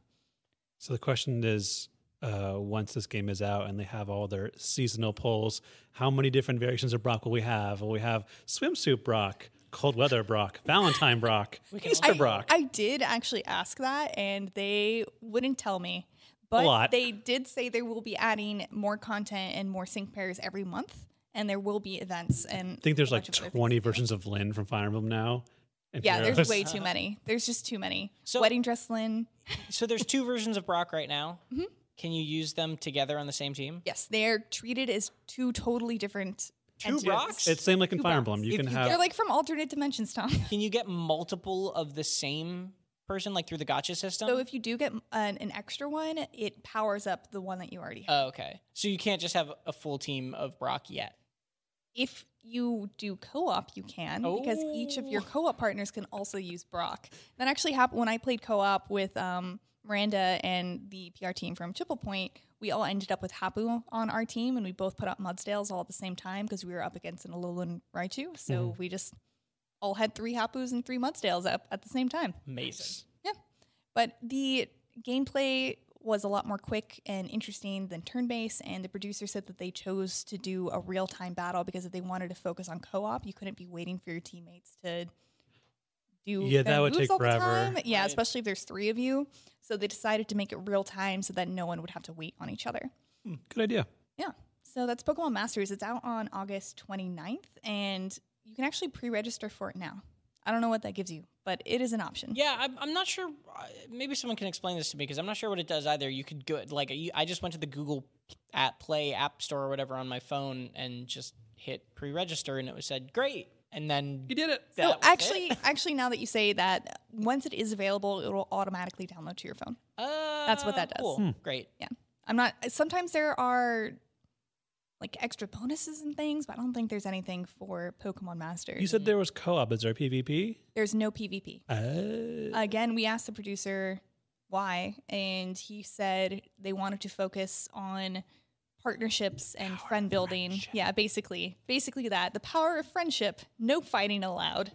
So the question is, uh, once this game is out and they have all their seasonal polls, how many different variations of Brock will we have? Will we have swimsuit Brock, cold weather Brock, Valentine Brock, Easter I, Brock? I did actually ask that, and they wouldn't tell me. But lot. they did say they will be adding more content and more sync pairs every month, and there will be events. And I think there's like bunch of other 20 versions of Lyn from Fire Emblem now. and Yeah, there's way too uh-huh. many. There's just too many. So- Wedding dress Lyn. So there's two versions of Brock right now. Mm-hmm. Can you use them together on the same team? Yes, they're treated as two totally different. Two entities. Brocks? It's same like in Two Fire Emblem. You If can you have They're like from alternate dimensions, Tom. Can you get multiple of the same person, like through the gacha system? So if you do get an, an extra one, it powers up the one that you already have. oh, okay. So you can't just have a full team of Brock yet. if you do co-op, you can because each of your Oh. co-op partners can also use Brock. That actually happened when I played co-op with um, Miranda and the PR team from Triple Point. We all ended up with Hapu on our team, and we both put up Mudsdales all at the same time because we were up against an Alolan Raichu. So Mm-hmm. we just all had three Hapus and three Mudsdales up at the same time. Amazing. Yeah. But the gameplay was a lot more quick and interesting than turn based, and the producer said that they chose to do a real time battle because if they wanted to focus on co op, you couldn't be waiting for your teammates to do Yeah, that would take forever. time. Yeah, Right. especially if there's three of you. So they decided to make it real time so that no one would have to wait on each other. Hmm, good idea. Yeah. So that's Pokemon Masters. It's out on August 29th, and you can actually pre register for it now. I don't know what that gives you, but it is an option. Yeah, I'm, I'm not sure. uh, Maybe someone can explain this to me because I'm not sure what it does either. You could go like I just went to the Google app Play App Store or whatever on my phone and just hit pre-register, and it was said great, and then You did it. So actually, it. actually, now that you say that, once it is available, it will automatically download to your phone. uh, that's what that does. Cool, Hmm. great. Yeah, I'm not. Sometimes there are like extra bonuses and things, but I don't think there's anything for Pokemon Masters. You said there was co-op. Is there PvP? there's no PvP. Uh, Again, we asked the producer why, and he said they wanted to focus on partnerships and friend building. Yeah, basically, basically that the power of friendship. No fighting allowed.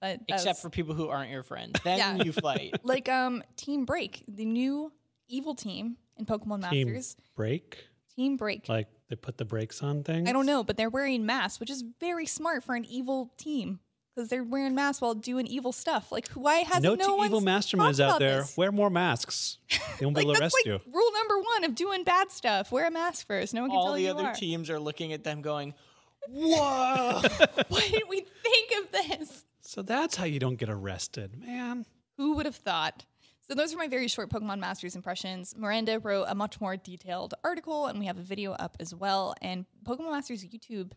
But Except was- for people who aren't your friend, then Yeah. you fight. like um Team Break, the new evil team in Pokemon team Masters. break. Team Break. Like they put the brakes on things. I don't know, but they're wearing masks, which is very smart for an evil team because they're wearing masks while doing evil stuff. Like, why hasn't No, no, to one evil masterminds out there. This? Wear more masks. They won't be able to arrest like you. rule number one of doing bad stuff. Wear a mask first. No one can tell you. All tell the you other are. teams are looking at them, going, "Whoa!" Why didn't we think of this? So that's how you don't get arrested, man. Who would have thought? So those are my very short Pokemon Masters impressions. Miranda wrote a much more detailed article, and we have a video up as well. And Pokemon Masters YouTube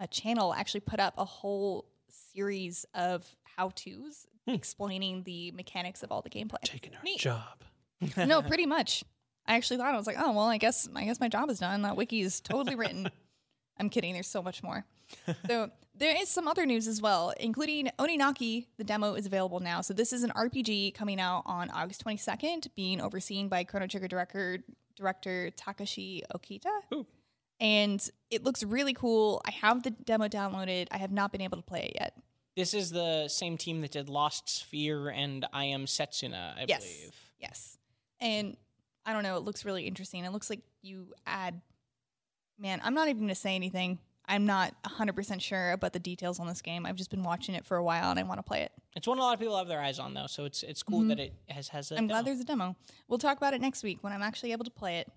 uh, channel actually put up a whole series of how-tos explaining the mechanics of all the gameplay. Taking our Neat. job. no, pretty much. I actually thought I was like, oh well, I guess I guess my job is done. That wiki is totally written. I'm kidding. There's so much more. so there is some other news as well, including Oninaki. The demo is available now. So this is an RPG coming out on August 22nd, being overseen by Chrono Trigger director director Takashi Tokita. Ooh. And it looks really cool. I have the demo downloaded. I have not been able to play it yet. this is the same team that did Lost Sphear and I Am Setsuna, I yes. believe. Yes. And I don't know, it looks really interesting. It looks like you add man, I'm not even going to say anything. I'm not 100% sure about the details on this game. I've just been watching it for a while and I want to play it. It's one a lot of people have their eyes on, though. So it's it's cool Mhm. that it has has. A I'm glad there's a demo. We'll talk about it next week when I'm actually able to play it.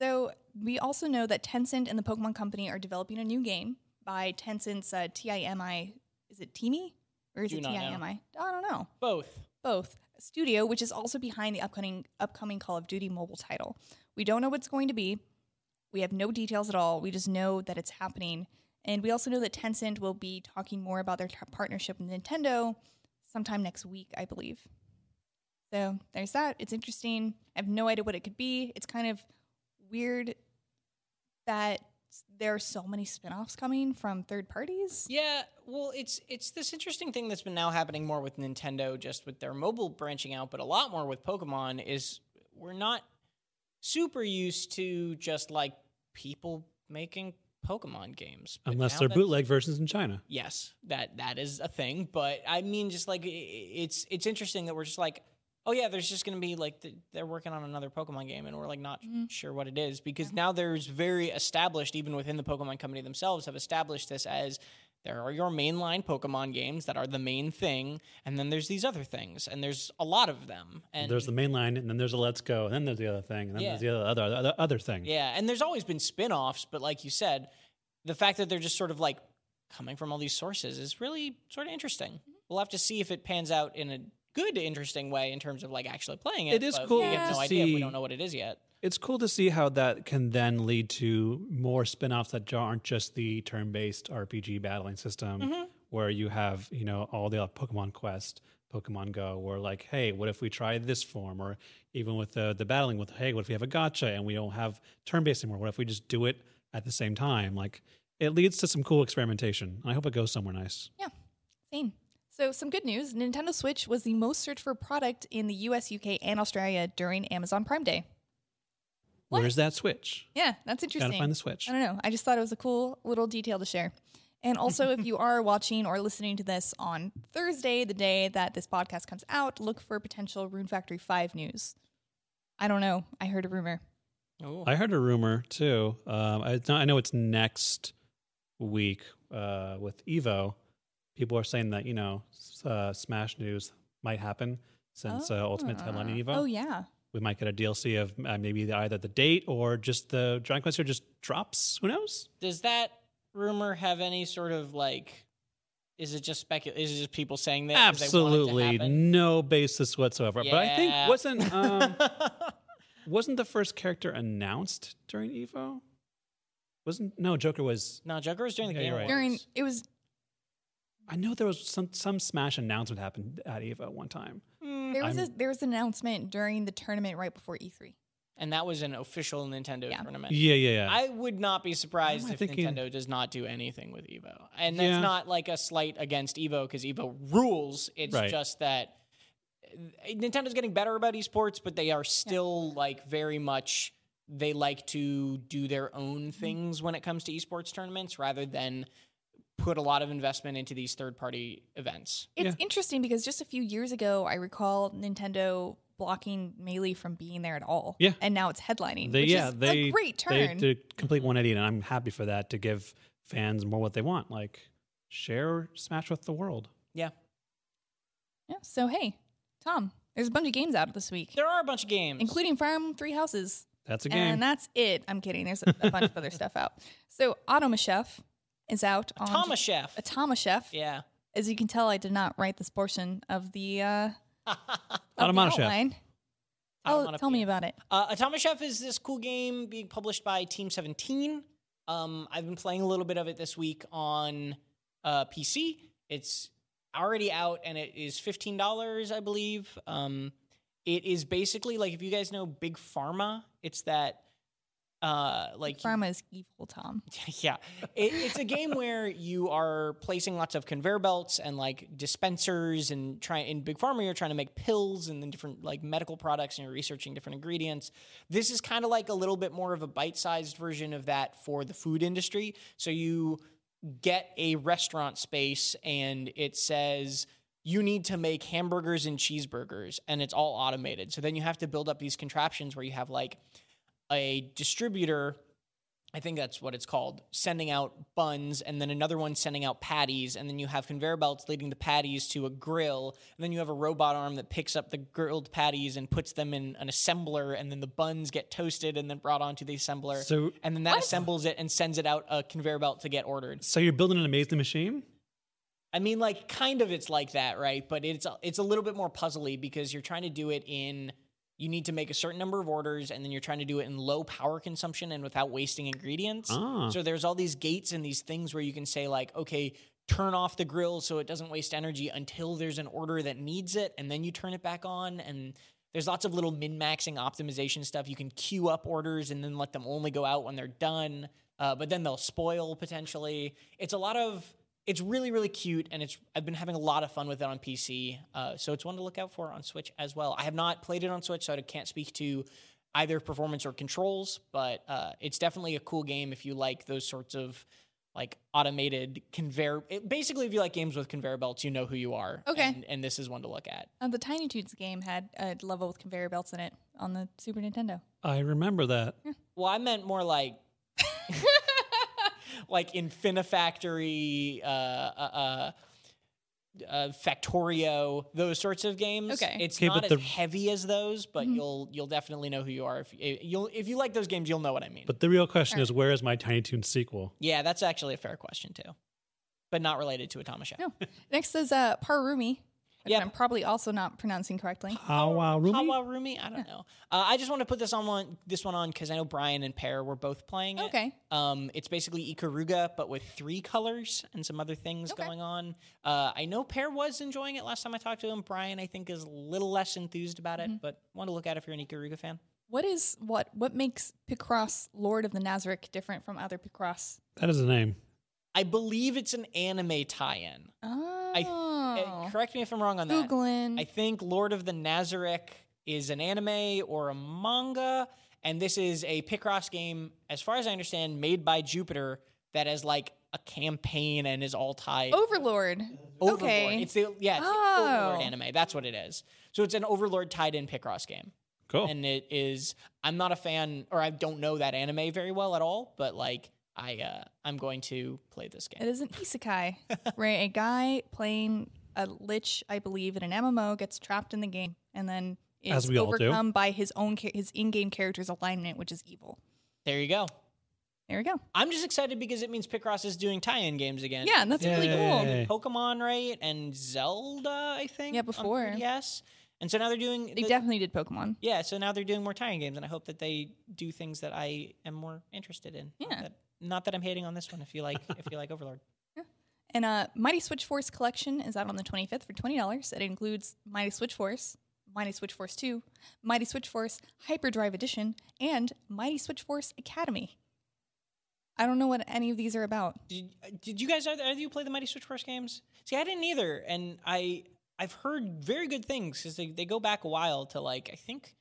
So, we also know that Tencent and the Pokemon Company are developing a new game by Tencent's uh, TIMI. Is it Timi? Or is Do it not know. I don't know. both. both studio which is also behind the upcoming upcoming call of duty mobile title we don't know what's going to be we have no details at all. We just know that it's happening. And we also know that tencent will be talking more about their t- partnership with nintendo sometime next week i believe. So there's that. It's interesting. I have no idea what it could be. It's kind of weird that there are so many spin-offs coming from third parties. Yeah, well, it's it's this interesting thing that's been now happening more with Nintendo, just with their mobile branching out, but a lot more with Pokemon. Is we're not super used to just like people making Pokemon games, But Unless they're bootleg versions in China. Yes, that that is a thing, but I mean, just like i- i- it's it's interesting that we're just like, oh yeah, there's just gonna be like the, they're working on another Pokemon game, and we're like not Mhm. sure what it is because now there's very established, even within the Pokemon company themselves, have established this as there are your mainline Pokemon games that are the main thing, and then there's these other things, and there's a lot of them, and there's the mainline, and then there's a Let's Go, and then there's the other thing, and then Yeah. there's the other, other other other thing. Yeah, and there's always been spin-offs, but like you said, the fact that they're just sort of like coming from all these sources is really sort of interesting. Mm-hmm. We'll have to see if it pans out in a good, interesting way in terms of like actually playing it. It is but cool We have to no idea if we don't know what it is yet. It's cool to see how that can then lead to more spin-offs that aren't just the turn-based RPG battling system Mm-hmm. where you have, you know, all the Pokemon Quest, Pokemon Go, where like, hey, what if we try this form? Or even with the the battling with, hey, what if we have a gacha and we don't have turn-based anymore? What if we just do it at the same time? Like it leads to some cool experimentation. I hope it goes somewhere nice. Yeah. Same. So, some good news Nintendo Switch was the most searched for product in the US, UK, and Australia during Amazon Prime Day. What? Where's that switch? Yeah, that's interesting. Gotta find the switch. I don't know. I just thought it was a cool little detail to share. And also, if you are watching or listening to this on Thursday, the day that this podcast comes out, look for potential Rune Factory 5 news. I don't know. I heard a rumor. Oh. I heard a rumor too. Um, I, I know it's next week uh, with Evo. People are saying that you know uh, Smash News might happen since uh, Ultimate headlining Evo. Oh, yeah. We might get a DLC of uh, maybe the, either the date or just the Dragon Quest Hero just drops. Who knows? Does that rumor have any sort of like? Is it just specul? Is it just people saying that? 'cause they want it to Absolutely no basis whatsoever. But I think wasn't um, wasn't the first character announced during Evo? Wasn't no Joker was no, Joker was during the Yeah, game. right. During, it was, I know there was some some Smash announcement happened at Evo one time. There was, a, there was an announcement during the tournament right before E E3. and that was an official Nintendo Yeah. tournament. Yeah, yeah, yeah. I would not be surprised if thinking- Nintendo does not do anything with Evo. And that's Yeah. not like a slight against Evo because Evo rules. It's Right. just that uh, Nintendo's getting better about esports, but they are still like very much they like to do their own things when it comes to esports tournaments rather than put a lot of investment into these third party events. It's interesting because just a few years ago, I recall Nintendo blocking Melee from being there at all. Yeah. And now it's headlining. they which yeah is they a great they turn. did a complete 180, and I'm happy for that to give fans more what they want, like share Smash with the world. Yeah. Yeah. So hey, Tom, there's a bunch of games out this week, There are a bunch of games. including Farm Three Houses. That's a game. And that's it. I'm kidding. There's a, a bunch of other stuff out. So Automachef is out on Thomas Chef. Automachef. Yeah. As you can tell, I did not write this portion of the uh of the Automata Chef. outline. Tell, Automata tell me Chef. about it. Uh, Automachef is this cool game being published by Team 17. Um, I've been playing a little bit of it this week on uh, PC. It's already out and it is $15, I believe. Um, it is basically like if you guys know Big Pharma, it's that uh, like Pharma is evil, Tom. yeah, it, it's a game where you are placing lots of conveyor belts and like dispensers, and try in Big Pharma you're trying to make pills and then different like medical products, and you're researching different ingredients. This is kind of like a little bit more of a bite-sized version of that for the food industry. So you get a restaurant space, and it says you need to make hamburgers and cheeseburgers, and it's all automated. So then you have to build up these contraptions where you have like a distributor I think that's what it's called, sending out buns, and then another one sending out patties, and then you have conveyor belts leading the patties to a grill, and then you have a robot arm that picks up the grilled patties and puts them in an assembler, and then the buns get toasted and then brought onto the assembler, So- and then that assembles it and sends it out a conveyor belt to get ordered. so you're building an amazing machine. I mean, like, kind of it's like that, right? But it's it's a little bit more puzzly because you're trying to do it in. You need to make a certain number of orders, and then you're trying to do it in low power consumption and without wasting ingredients. Ah. So there's all these gates and these things where you can say like, okay, turn off the grill so it doesn't waste energy until there's an order that needs it, and then you turn it back on. And there's lots of little min maxing optimization stuff. You can queue up orders and then let them only go out when they're done, uh, but then they'll spoil potentially. It's a lot of it's really really cute and it's i've been having a lot of fun with it on pc uh, so it's one to look out for on switch as well i have not played it on switch so i can't speak to either performance or controls but uh, it's definitely a cool game if you like those sorts of like automated conveyor it, basically if you like games with conveyor belts you know who you are Okay. and, and this is one to look at Uh, the Tiny Toons game had a level with conveyor belts in it on the Super Nintendo. I remember that. well i meant more like like Infinifactory, uh, uh, uh, uh, Factorio, those sorts of games. Okay. it's Okay, not as the- heavy as those, but you'll you'll definitely know who you are. If you'll if you like those games, you'll know what I mean. But the real question is, where is my Tiny Toon sequel? yeah, that's actually a fair question too, but not related to Automachef. No. Next is uh, Parumi. Which Yeah. I'm probably also not pronouncing correctly. Hawa Rumi? Hawa Rumi? I don't know. Uh, I just want to put this on one, this one on because I know Brian and Peer were both playing it. Okay. Um, it's basically Ikaruga, but with three colors and some other things Okay. going on. Uh, I know Peer was enjoying it last time I talked to him. Brian, I think, is a little less enthused about it, but want to look at it if you're an Ikaruga fan. What is what what makes Picross Lord of the Nazarick different from other Picross? That is the name. I believe it's an anime tie-in. Oh. Uh, correct me if I'm wrong on that. Googling. I think Lord of the Nazarick is an anime or a manga, and this is a Picross game, as far as I understand, made by Jupiter that has like a campaign and is all tied. Overlord. Overlord. Okay. It's the yeah, it's Oh. the Overlord anime. That's what it is. So it's an Overlord tied in Picross game. Cool. And it is I'm not a fan or I don't know that anime very well at all, but like I uh I'm going to play this game. It is an isekai where a guy playing a lich, I believe, in an MMO gets trapped in the game and then is As we all do. overcome by his own cha- his in-game character's alignment, which is evil. There you go. There we go. I'm just excited because it means Picross is doing tie-in games again. Yeah, and that's really cool. Yay. Pokemon, right? And Zelda, I think. Yeah, before. Yes. And so now they're doing They the- definitely did Pokemon. Yeah, so now they're doing more tie-in games, and I hope that they do things that I am more interested in. Yeah. that, not that I'm hating on this one. If you like, if you like Overlord. And uh, Mighty Switch Force collection is out on the 25th for $20. It includes Mighty Switch Force, Mighty Switch Force 2, Mighty Switch Force Hyperdrive Edition, and Mighty Switch Force Academy. I don't know what any of these are about. Did, did you guys either, either you play the Mighty Switch Force games? See, I didn't either, and I I've heard very good things because they, they go back a while to like I think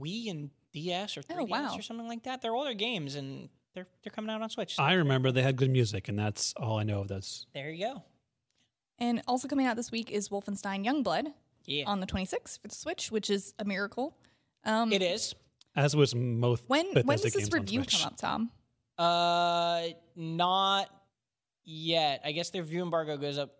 Wii and DS or 3DS Oh, wow. or something like that. They're older games, and they're they're coming out on Switch. I remember they had good music, and that's all I know of those. there you go. And also coming out this week is Wolfenstein Youngblood Yeah, on the 26th for the Switch, which is a miracle. Um, it is. As was most When Bethesda when does this review come up, Tom? Uh, not yet. I guess their view embargo goes up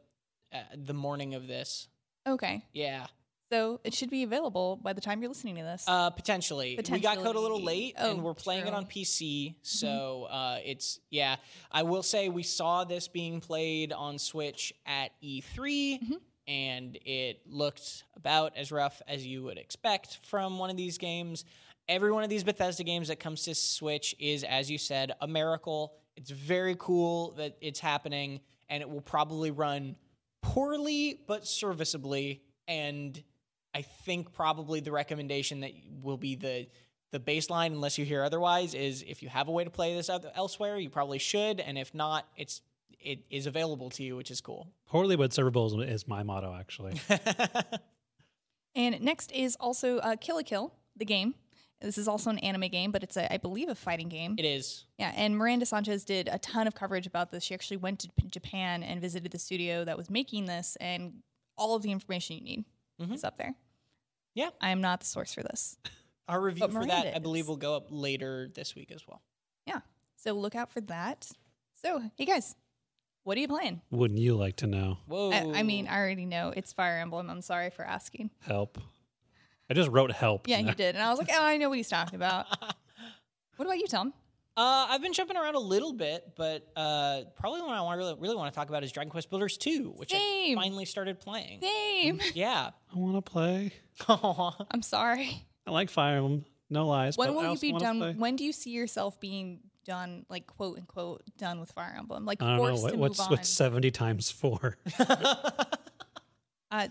uh, the morning of this. Okay, Yeah, so it should be available by the time you're listening to this. uh, potentially. We got code a little Potentially. late, and Oh, we're playing it on PC. So uh, it's yeah. I will say we saw this being played on Switch at E3. And it looked about as rough as you would expect from one of these games. Every one of these Bethesda games that comes to Switch is, as you said, a miracle. It's very cool that it's happening, and it will probably run poorly but serviceably. And I think probably the recommendation that will be the the baseline, unless you hear otherwise, is if you have a way to play this other, elsewhere, you probably should, and if not, it's it is available to you, which is cool. Poorly but servable is- is my motto, actually. And next is also uh, Kill la Kill, the game. This is also an anime game, but it's a, I believe, a fighting game. It is. Yeah, and Miranda Sanchez did a ton of coverage about this. She actually went to Japan and visited the studio that was making this, and all of the information you need Mhm. is up there. Yeah. I am not the source for this. Our review But for Miranda that, I believe, is. will go up later this week as well. Yeah, so look out for that. So, hey guys, what are you playing? Wouldn't you like to know? Whoa! I, I mean, I already know it's Fire Emblem. I'm sorry for asking. Help. I just wrote help. Yeah, you did, and I was like, oh, I know what he's talking about. what about you, Tom? Uh, I've been jumping around a little bit, but uh, probably one I want really, really want to talk about is Dragon Quest Builders 2, which I finally started playing. Same. Yeah. I want to play. I'm sorry. I like Fire Emblem. No lies. When but I will you be done? play. When do you see yourself being done, like quote unquote, done with Fire Emblem? Like I don't know. What, to what's move on? what's 70 times 4? uh,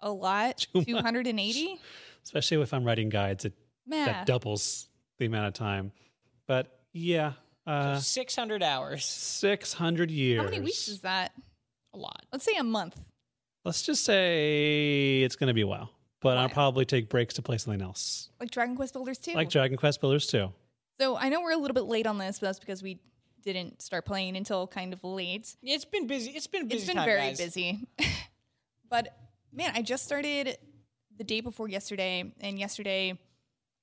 a lot. Too much. Two hundred and eighty. Especially if I'm writing guides, it, that doubles the amount of time. But yeah, uh, 600 hours. 600 years. How many weeks is that? A lot. Let's say a month. Let's just say it's going to be a while. But I'll probably take breaks to play something else. Like Dragon Quest Builders 2. Like Dragon Quest Builders 2. so I know we're a little bit late on this, but that's because we didn't start playing until kind of late. It's been busy. It's been busy it's been time, very guys. busy. but man, I just started the day before yesterday, and yesterday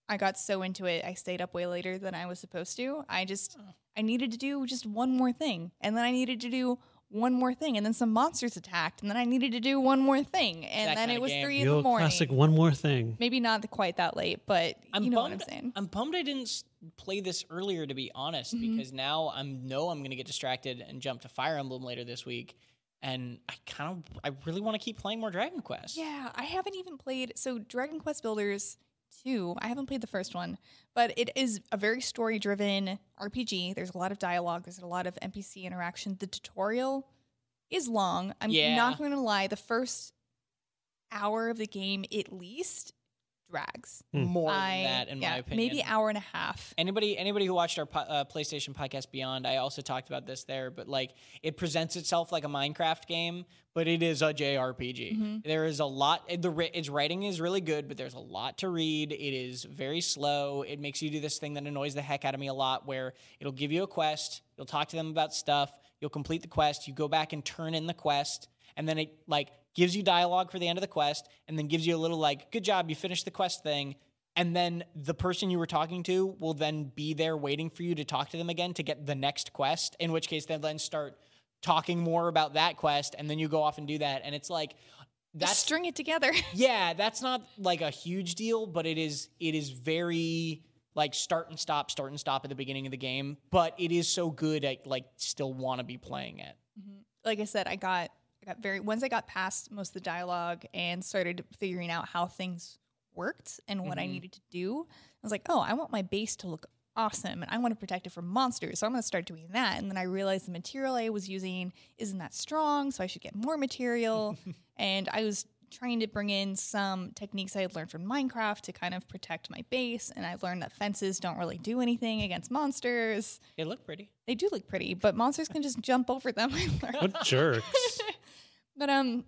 I got so into it, I stayed up way later than I was supposed to. I just I needed to do just one more thing, and then I needed to do one more thing, and then some monsters attacked, and then I needed to do one more thing, and that then it was game. three The in the old morning. classic one more thing. Maybe not quite that late, but I'm you know bummed, what I'm saying. I'm bummed I didn't play this earlier, to be honest, Mm-hmm. because now I know I'm going to get distracted and jump to Fire Emblem later this week. And I kind of, I really want to keep playing more Dragon Quest. Yeah, I haven't even played so Dragon Quest Builders 2. I haven't played the first one, but it is a very story-driven RPG. There's a lot of dialogue, there's a lot of NPC interaction. The tutorial is long. I'm Yeah. not going to lie, the first hour of the game at least drags. More I, than that, in yeah, my opinion. maybe hour and a half. Anybody, anybody who watched our po- uh, PlayStation podcast Beyond, I also talked about this there. But like, it presents itself like a Minecraft game, but it is a JRPG. Mm-hmm. There is a lot. The its writing is really good, but there's a lot to read. It is very slow. It makes you do this thing that annoys the heck out of me a lot, where it'll give you a quest, you'll talk to them about stuff, you'll you'll complete the quest, you go back and turn in the quest, and then it like gives you dialogue for the end of the quest, and then gives you a little like, good job, you finished the quest thing. And then the person you were talking to will then be there waiting for you to talk to them again to get the next quest, in which case they'll then start talking more about that quest, and then you go off and do that. And it's like, Just that's string it together. yeah, that's not like a huge deal, but it is it is very like start and stop, start and stop at the beginning of the game. But it is so good I like still want to be playing it. Mm-hmm. like I said, I got got very once I got past most of the dialogue and started figuring out how things worked and what I Mhm. needed to do. I was like, oh, I want my base to look awesome and I want to protect it from monsters. So I'm going to start doing that. And then I realized the material I was using isn't that strong, so I should get more material. and I was trying to bring in some techniques I had learned from Minecraft to kind of protect my base. And I learned that fences don't really do anything against monsters. They look pretty. They do look pretty, but monsters can just jump over them. What jerks. But um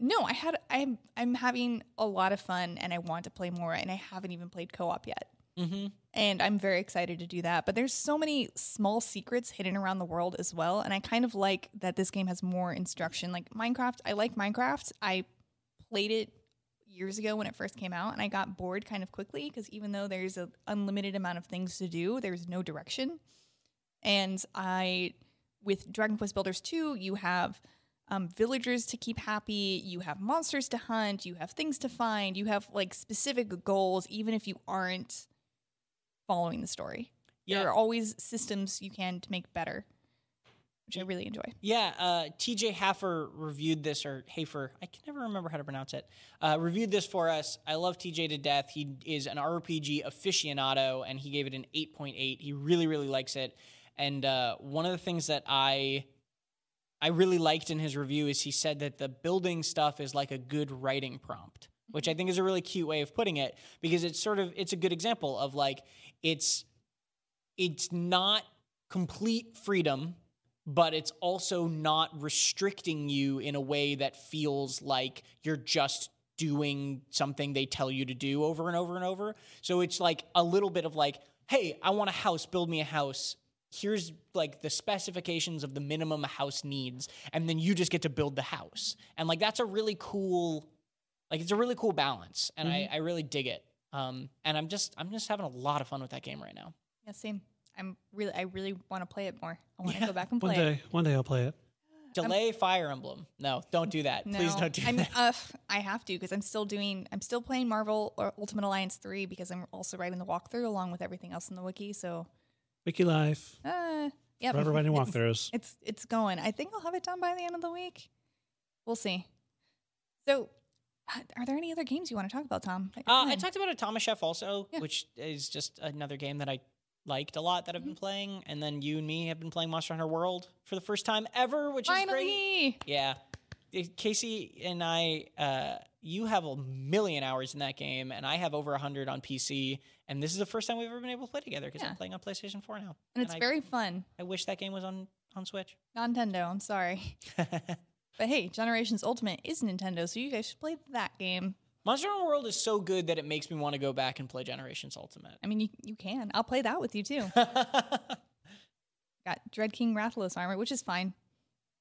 no, I had I'm I'm having a lot of fun and I want to play more and I haven't even played co-op yet. Mm-hmm. And I'm very excited to do that. But there's so many small secrets hidden around the world as well. And I kind of like that this game has more instruction. Like Minecraft, I like Minecraft. I played it years ago when it first came out and I got bored kind of quickly because even though there's an unlimited amount of things to do, there's no direction. And I, with Dragon Quest Builders 2, you have um, villagers to keep happy, you have monsters to hunt, you have things to find, you have like specific goals, even if you aren't following the story. Yeah. There are always systems you can to make better, which I really enjoy. Yeah, uh, TJ Haffer reviewed this, or Hafer, I can never remember how to pronounce it. Uh, reviewed this for us. I love TJ to death. He is an RPG aficionado, and he gave it an 8.8. He really, really likes it. And uh, one of the things that I I really liked in his review is he said that the building stuff is like a good writing prompt, which I mm-hmm. think is a really cute way of putting it because it's sort of it's a good example of like it's it's not complete freedom but it's also not restricting you in a way that feels like you're just doing something they tell you to do over and over and over. So it's like a little bit of like, hey, I want a house, build me a house. Here's like the specifications of the minimum a house needs, and then you just get to build the house. And like that's a really cool, like it's a really cool balance, and I, I really dig it. Um, and I'm just I'm just having a lot of fun with that game right now. Yeah, same. I'm really, I really want to play it more. I want to Yeah. go back and One play it. day, one day I'll play it. Delay Fire Emblem. No, don't do that. Please don't do I'm, that. uh, I have to because I'm still doing. I'm still playing Marvel or Ultimate Alliance three because I'm also writing the walkthrough along with everything else in the wiki. So, Wiki Life. uh, yeah, Forever writing walkthroughs. It's it's going. I think I'll have it done by the end of the week. We'll see. So, uh, are there any other games you want to talk about, Tom? that Uh, I talked about Automachef also, Yeah. which is just another game that I liked a lot that I've been Mm-hmm. playing. And then you and me have been playing Monster Hunter World for the first time ever, which is great. Yeah. Uh, Casey and I, uh, you have a million hours in that game, and I have over 100 on PC. And this is the first time we've ever been able to play together because Yeah. I'm playing on PlayStation 4 now. and it's I, very fun. I wish that game was on, on Switch. Nintendo. I'm sorry, but hey, Generations Ultimate is Nintendo, so you guys should play that game. Monster Hunter World is so good that it makes me want to go back and play Generations Ultimate. I mean, you you can. I'll play that with you too. Got Dread King Rathalos armor, which is fine.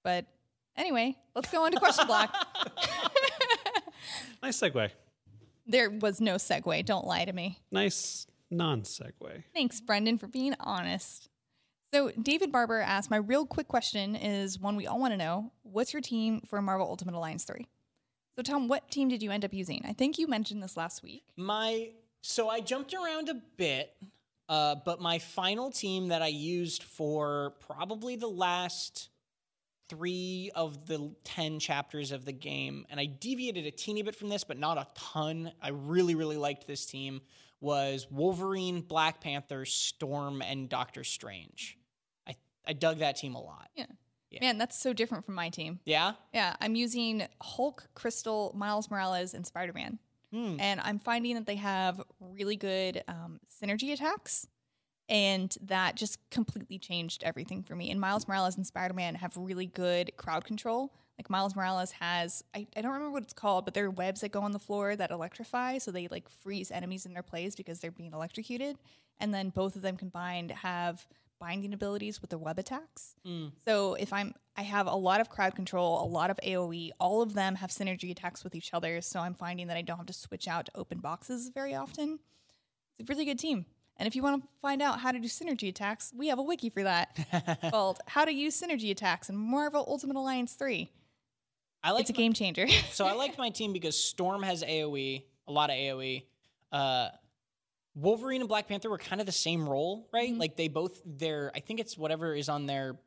But anyway, let's go on to question block. Nice segue. There was no segue. Don't lie to me. Nice non segue. Thanks, Brendan, for being honest. So, David Barber asked My real quick question is one we all want to know What's your team for Marvel Ultimate Alliance 3? So, Tom, what team did you end up using? I think you mentioned this last week. My so I jumped around a bit, uh, but my final team that I used for probably the last three of the ten chapters of the game, and I deviated a teeny bit from this, but not a ton. I really, really liked this team. Was Wolverine, Black Panther, Storm, and Doctor Strange. I I dug that team a lot. Yeah. Yeah. Man, that's so different from my team. Yeah. Yeah, I'm using Hulk, Crystal, Miles Morales, and Spider Man. Hmm. And I'm finding that they have really good um, synergy attacks. And that just completely changed everything for me. And Miles Morales and Spider Man have really good crowd control. Like Miles Morales has, I, I don't remember what it's called, but there are webs that go on the floor that electrify. So they like freeze enemies in their place because they're being electrocuted. And then both of them combined have binding abilities with the web attacks. Mm. So if I'm, I have a lot of crowd control, a lot of AOE. All of them have synergy attacks with each other. So I'm finding that I don't have to switch out to open boxes very often. It's a really good team. And if you want to find out how to do synergy attacks, we have a wiki for that called "How to Use Synergy Attacks" in Marvel Ultimate Alliance Three. I like It's a my- game changer. so I like my team because Storm has AoE, a lot of AoE. Uh, Wolverine and Black Panther were kind of the same role, right? Mhm. Like they both their I think it's whatever is on their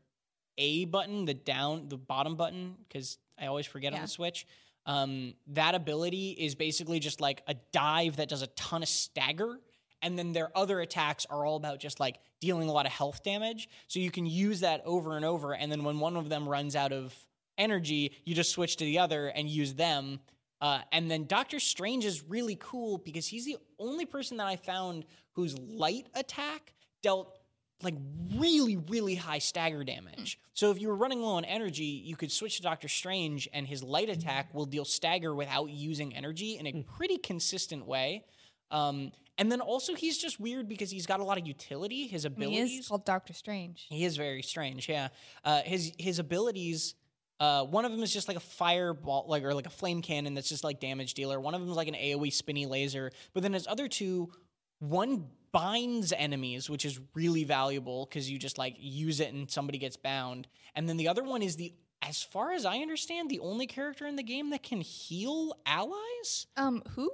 A button, the down the bottom button, because I always forget on the Switch. Um, that ability is basically just like a dive that does a ton of stagger. And then their other attacks are all about just like dealing a lot of health damage. So you can use that over and over. And then when one of them runs out of energy, you just switch to the other and use them. Uh, and then Doctor Strange is really cool because he's the only person that I found whose light attack dealt like really, really high stagger damage. So if you were running low on energy, you could switch to Doctor Strange, and his light attack will deal stagger without using energy in a pretty consistent way. Um, and then also, he's just weird because he's got a lot of utility. His abilities—he abilities. is called Doctor Strange. He is very strange, yeah. Uh, his his abilities. Uh, one of them is just like a fireball, like or like a flame cannon that's just like damage dealer. One of them is like an AOE spinny laser. But then his other two, one binds enemies, which is really valuable because you just like use it and somebody gets bound. And then the other one is the, as far as I understand, the only character in the game that can heal allies. Um, who?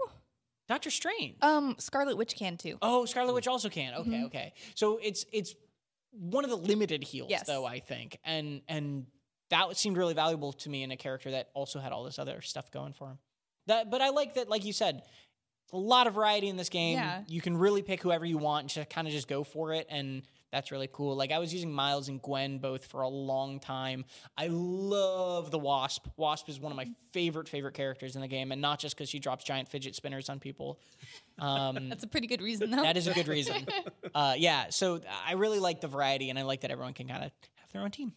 Doctor Strange. Um, Scarlet Witch can too. Oh, Scarlet Witch also can. Okay, Mhm. okay. So it's it's one of the limited heals, Yes. though I think, and and that seemed really valuable to me in a character that also had all this other stuff going for him. That, but I like that, like you said, a lot of variety in this game. Yeah. You can really pick whoever you want and just kind of just go for it, and that's really cool. Like I was using Miles and Gwen both for a long time. I love the Wasp. Wasp is one of my favorite favorite characters in the game, and not just because she drops giant fidget spinners on people. Um, That's a pretty good reason, though. that is a good reason. uh, yeah, so I really like the variety, and I like that everyone can kind of have their own team.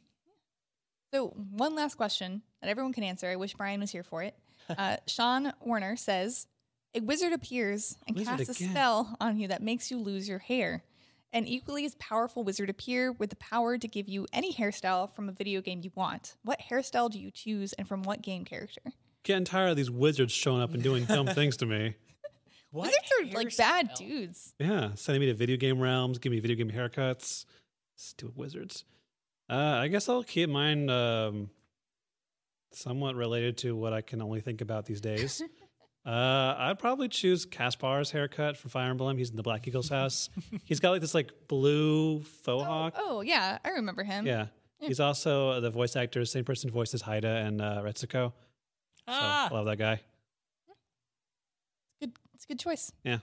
So, one last question that everyone can answer. I wish Brian was here for it. Uh, Sean Warner says A wizard appears and Wizard casts a spell on you that makes you lose your hair. An equally as powerful wizard appear with the power to give you any hairstyle from a video game you want. What hairstyle do you choose and from what game character? Getting tired of these wizards showing up and doing dumb things to me. What Wizards are like bad dudes. Yeah, sending me to video game realms, give me video game haircuts. Stupid wizards. Uh, I guess I'll keep mine um, somewhat related to what I can only think about these days. uh, I'd probably choose Caspar's haircut from Fire Emblem. He's in the Black Eagle's house. He's got like this like blue faux hawk. Oh, yeah, I remember him. Yeah. He's also the voice actor, same person who voices Haida and uh, Retsuko. So Ah, I love that guy. Good, it's a good choice. Yeah.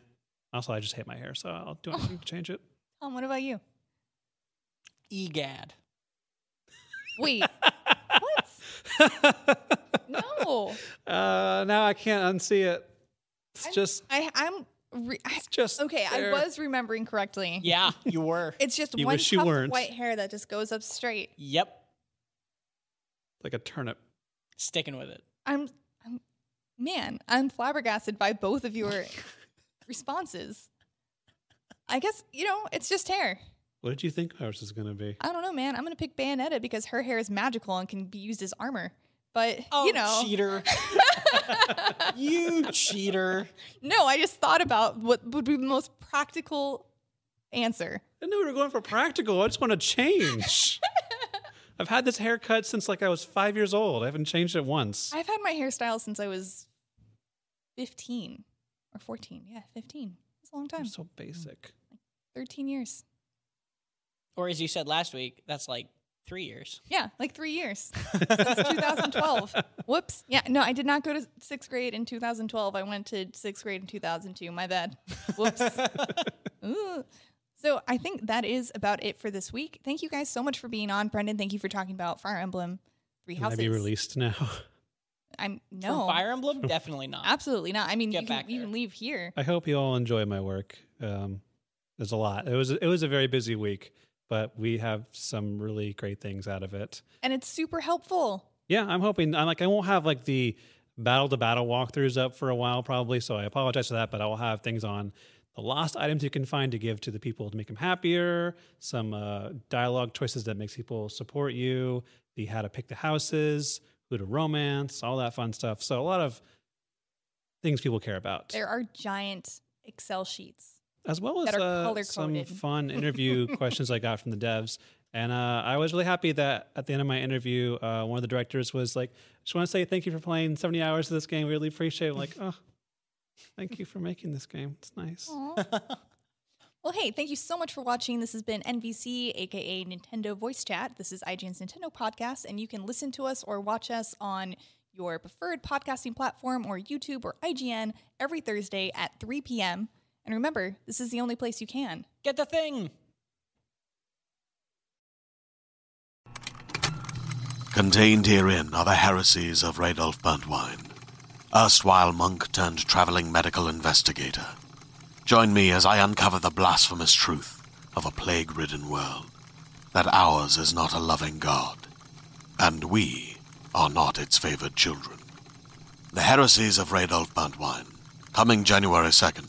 Also, I just hate my hair, so I'll do anything to change it. Tom, what about you? egad. Wait, what? No, uh, now I can't unsee it. It's I'm- just, I, I'm re- it's just okay. there. I was remembering correctly. Yeah, you were. It's just You one wish you tuft of white hair that just goes up straight. yep, like a turnip. sticking with it. I'm, I'm, man, I'm flabbergasted by both of your responses. I guess you know it's just hair. What did you think ours was going to be? I don't know, man. I'm gonna pick Bayonetta because her hair is magical and can be used as armor. But Oh, you know, cheater! you cheater! no, I just thought about what would be the most practical answer. I didn't know we were going for practical. I just want to change. I've had this haircut since like I was five years old. I haven't changed it once. I've had my hairstyle since I was 15 or 14. Yeah, 15. It's a long time. I'm so basic. 13 years. Or as you said last week, that's like three years. Yeah, like three years since 2012. Whoops. Yeah, no, I did not go to sixth grade in 2012. I went to sixth grade in 2002. My bad. Whoops. Ooh. So I think that is about it for this week. Thank you guys so much for being on, Brendan. Thank you for talking about Fire Emblem Three Can Houses. I be released now? I'm From no, Fire Emblem, definitely not. absolutely not. I mean, Get you can, back you can leave here. I hope you all enjoy my work. Um, there's a lot. It was it was a very busy week, but we have some really great things out of it. and it's super helpful. Yeah, I'm hoping. I'm like I won't have like the battle to battle walkthroughs up for a while probably, so I apologize for that. But I will have things on the lost items you can find to give to the people to make them happier, some uh, dialogue choices that makes people support you, the how to pick the houses, who to romance, all that fun stuff. So a lot of things people care about, There are giant Excel sheets. As well as uh, some fun interview questions I got from the devs. And uh, I was really happy that at the end of my interview, uh, one of the directors was like, "Just want to say thank you for playing 70 hours of this game. We really appreciate it." I'm like, oh, thank you for making this game. It's nice. Well, hey, thank you so much for watching. This has been NVC, aka Nintendo Voice Chat. This is IGN's Nintendo podcast, and you can listen to us or watch us on your preferred podcasting platform or YouTube or IGN every Thursday at 3 p.m. And remember, this is the only place you can. Get the thing. Contained herein are the heresies of Radolf Burntwine, erstwhile monk turned traveling medical investigator. Join me as I uncover the blasphemous truth of a plague ridden world that ours is not a loving God, and we are not its favored children. The heresies of Radolf Burntwine, coming January 2nd,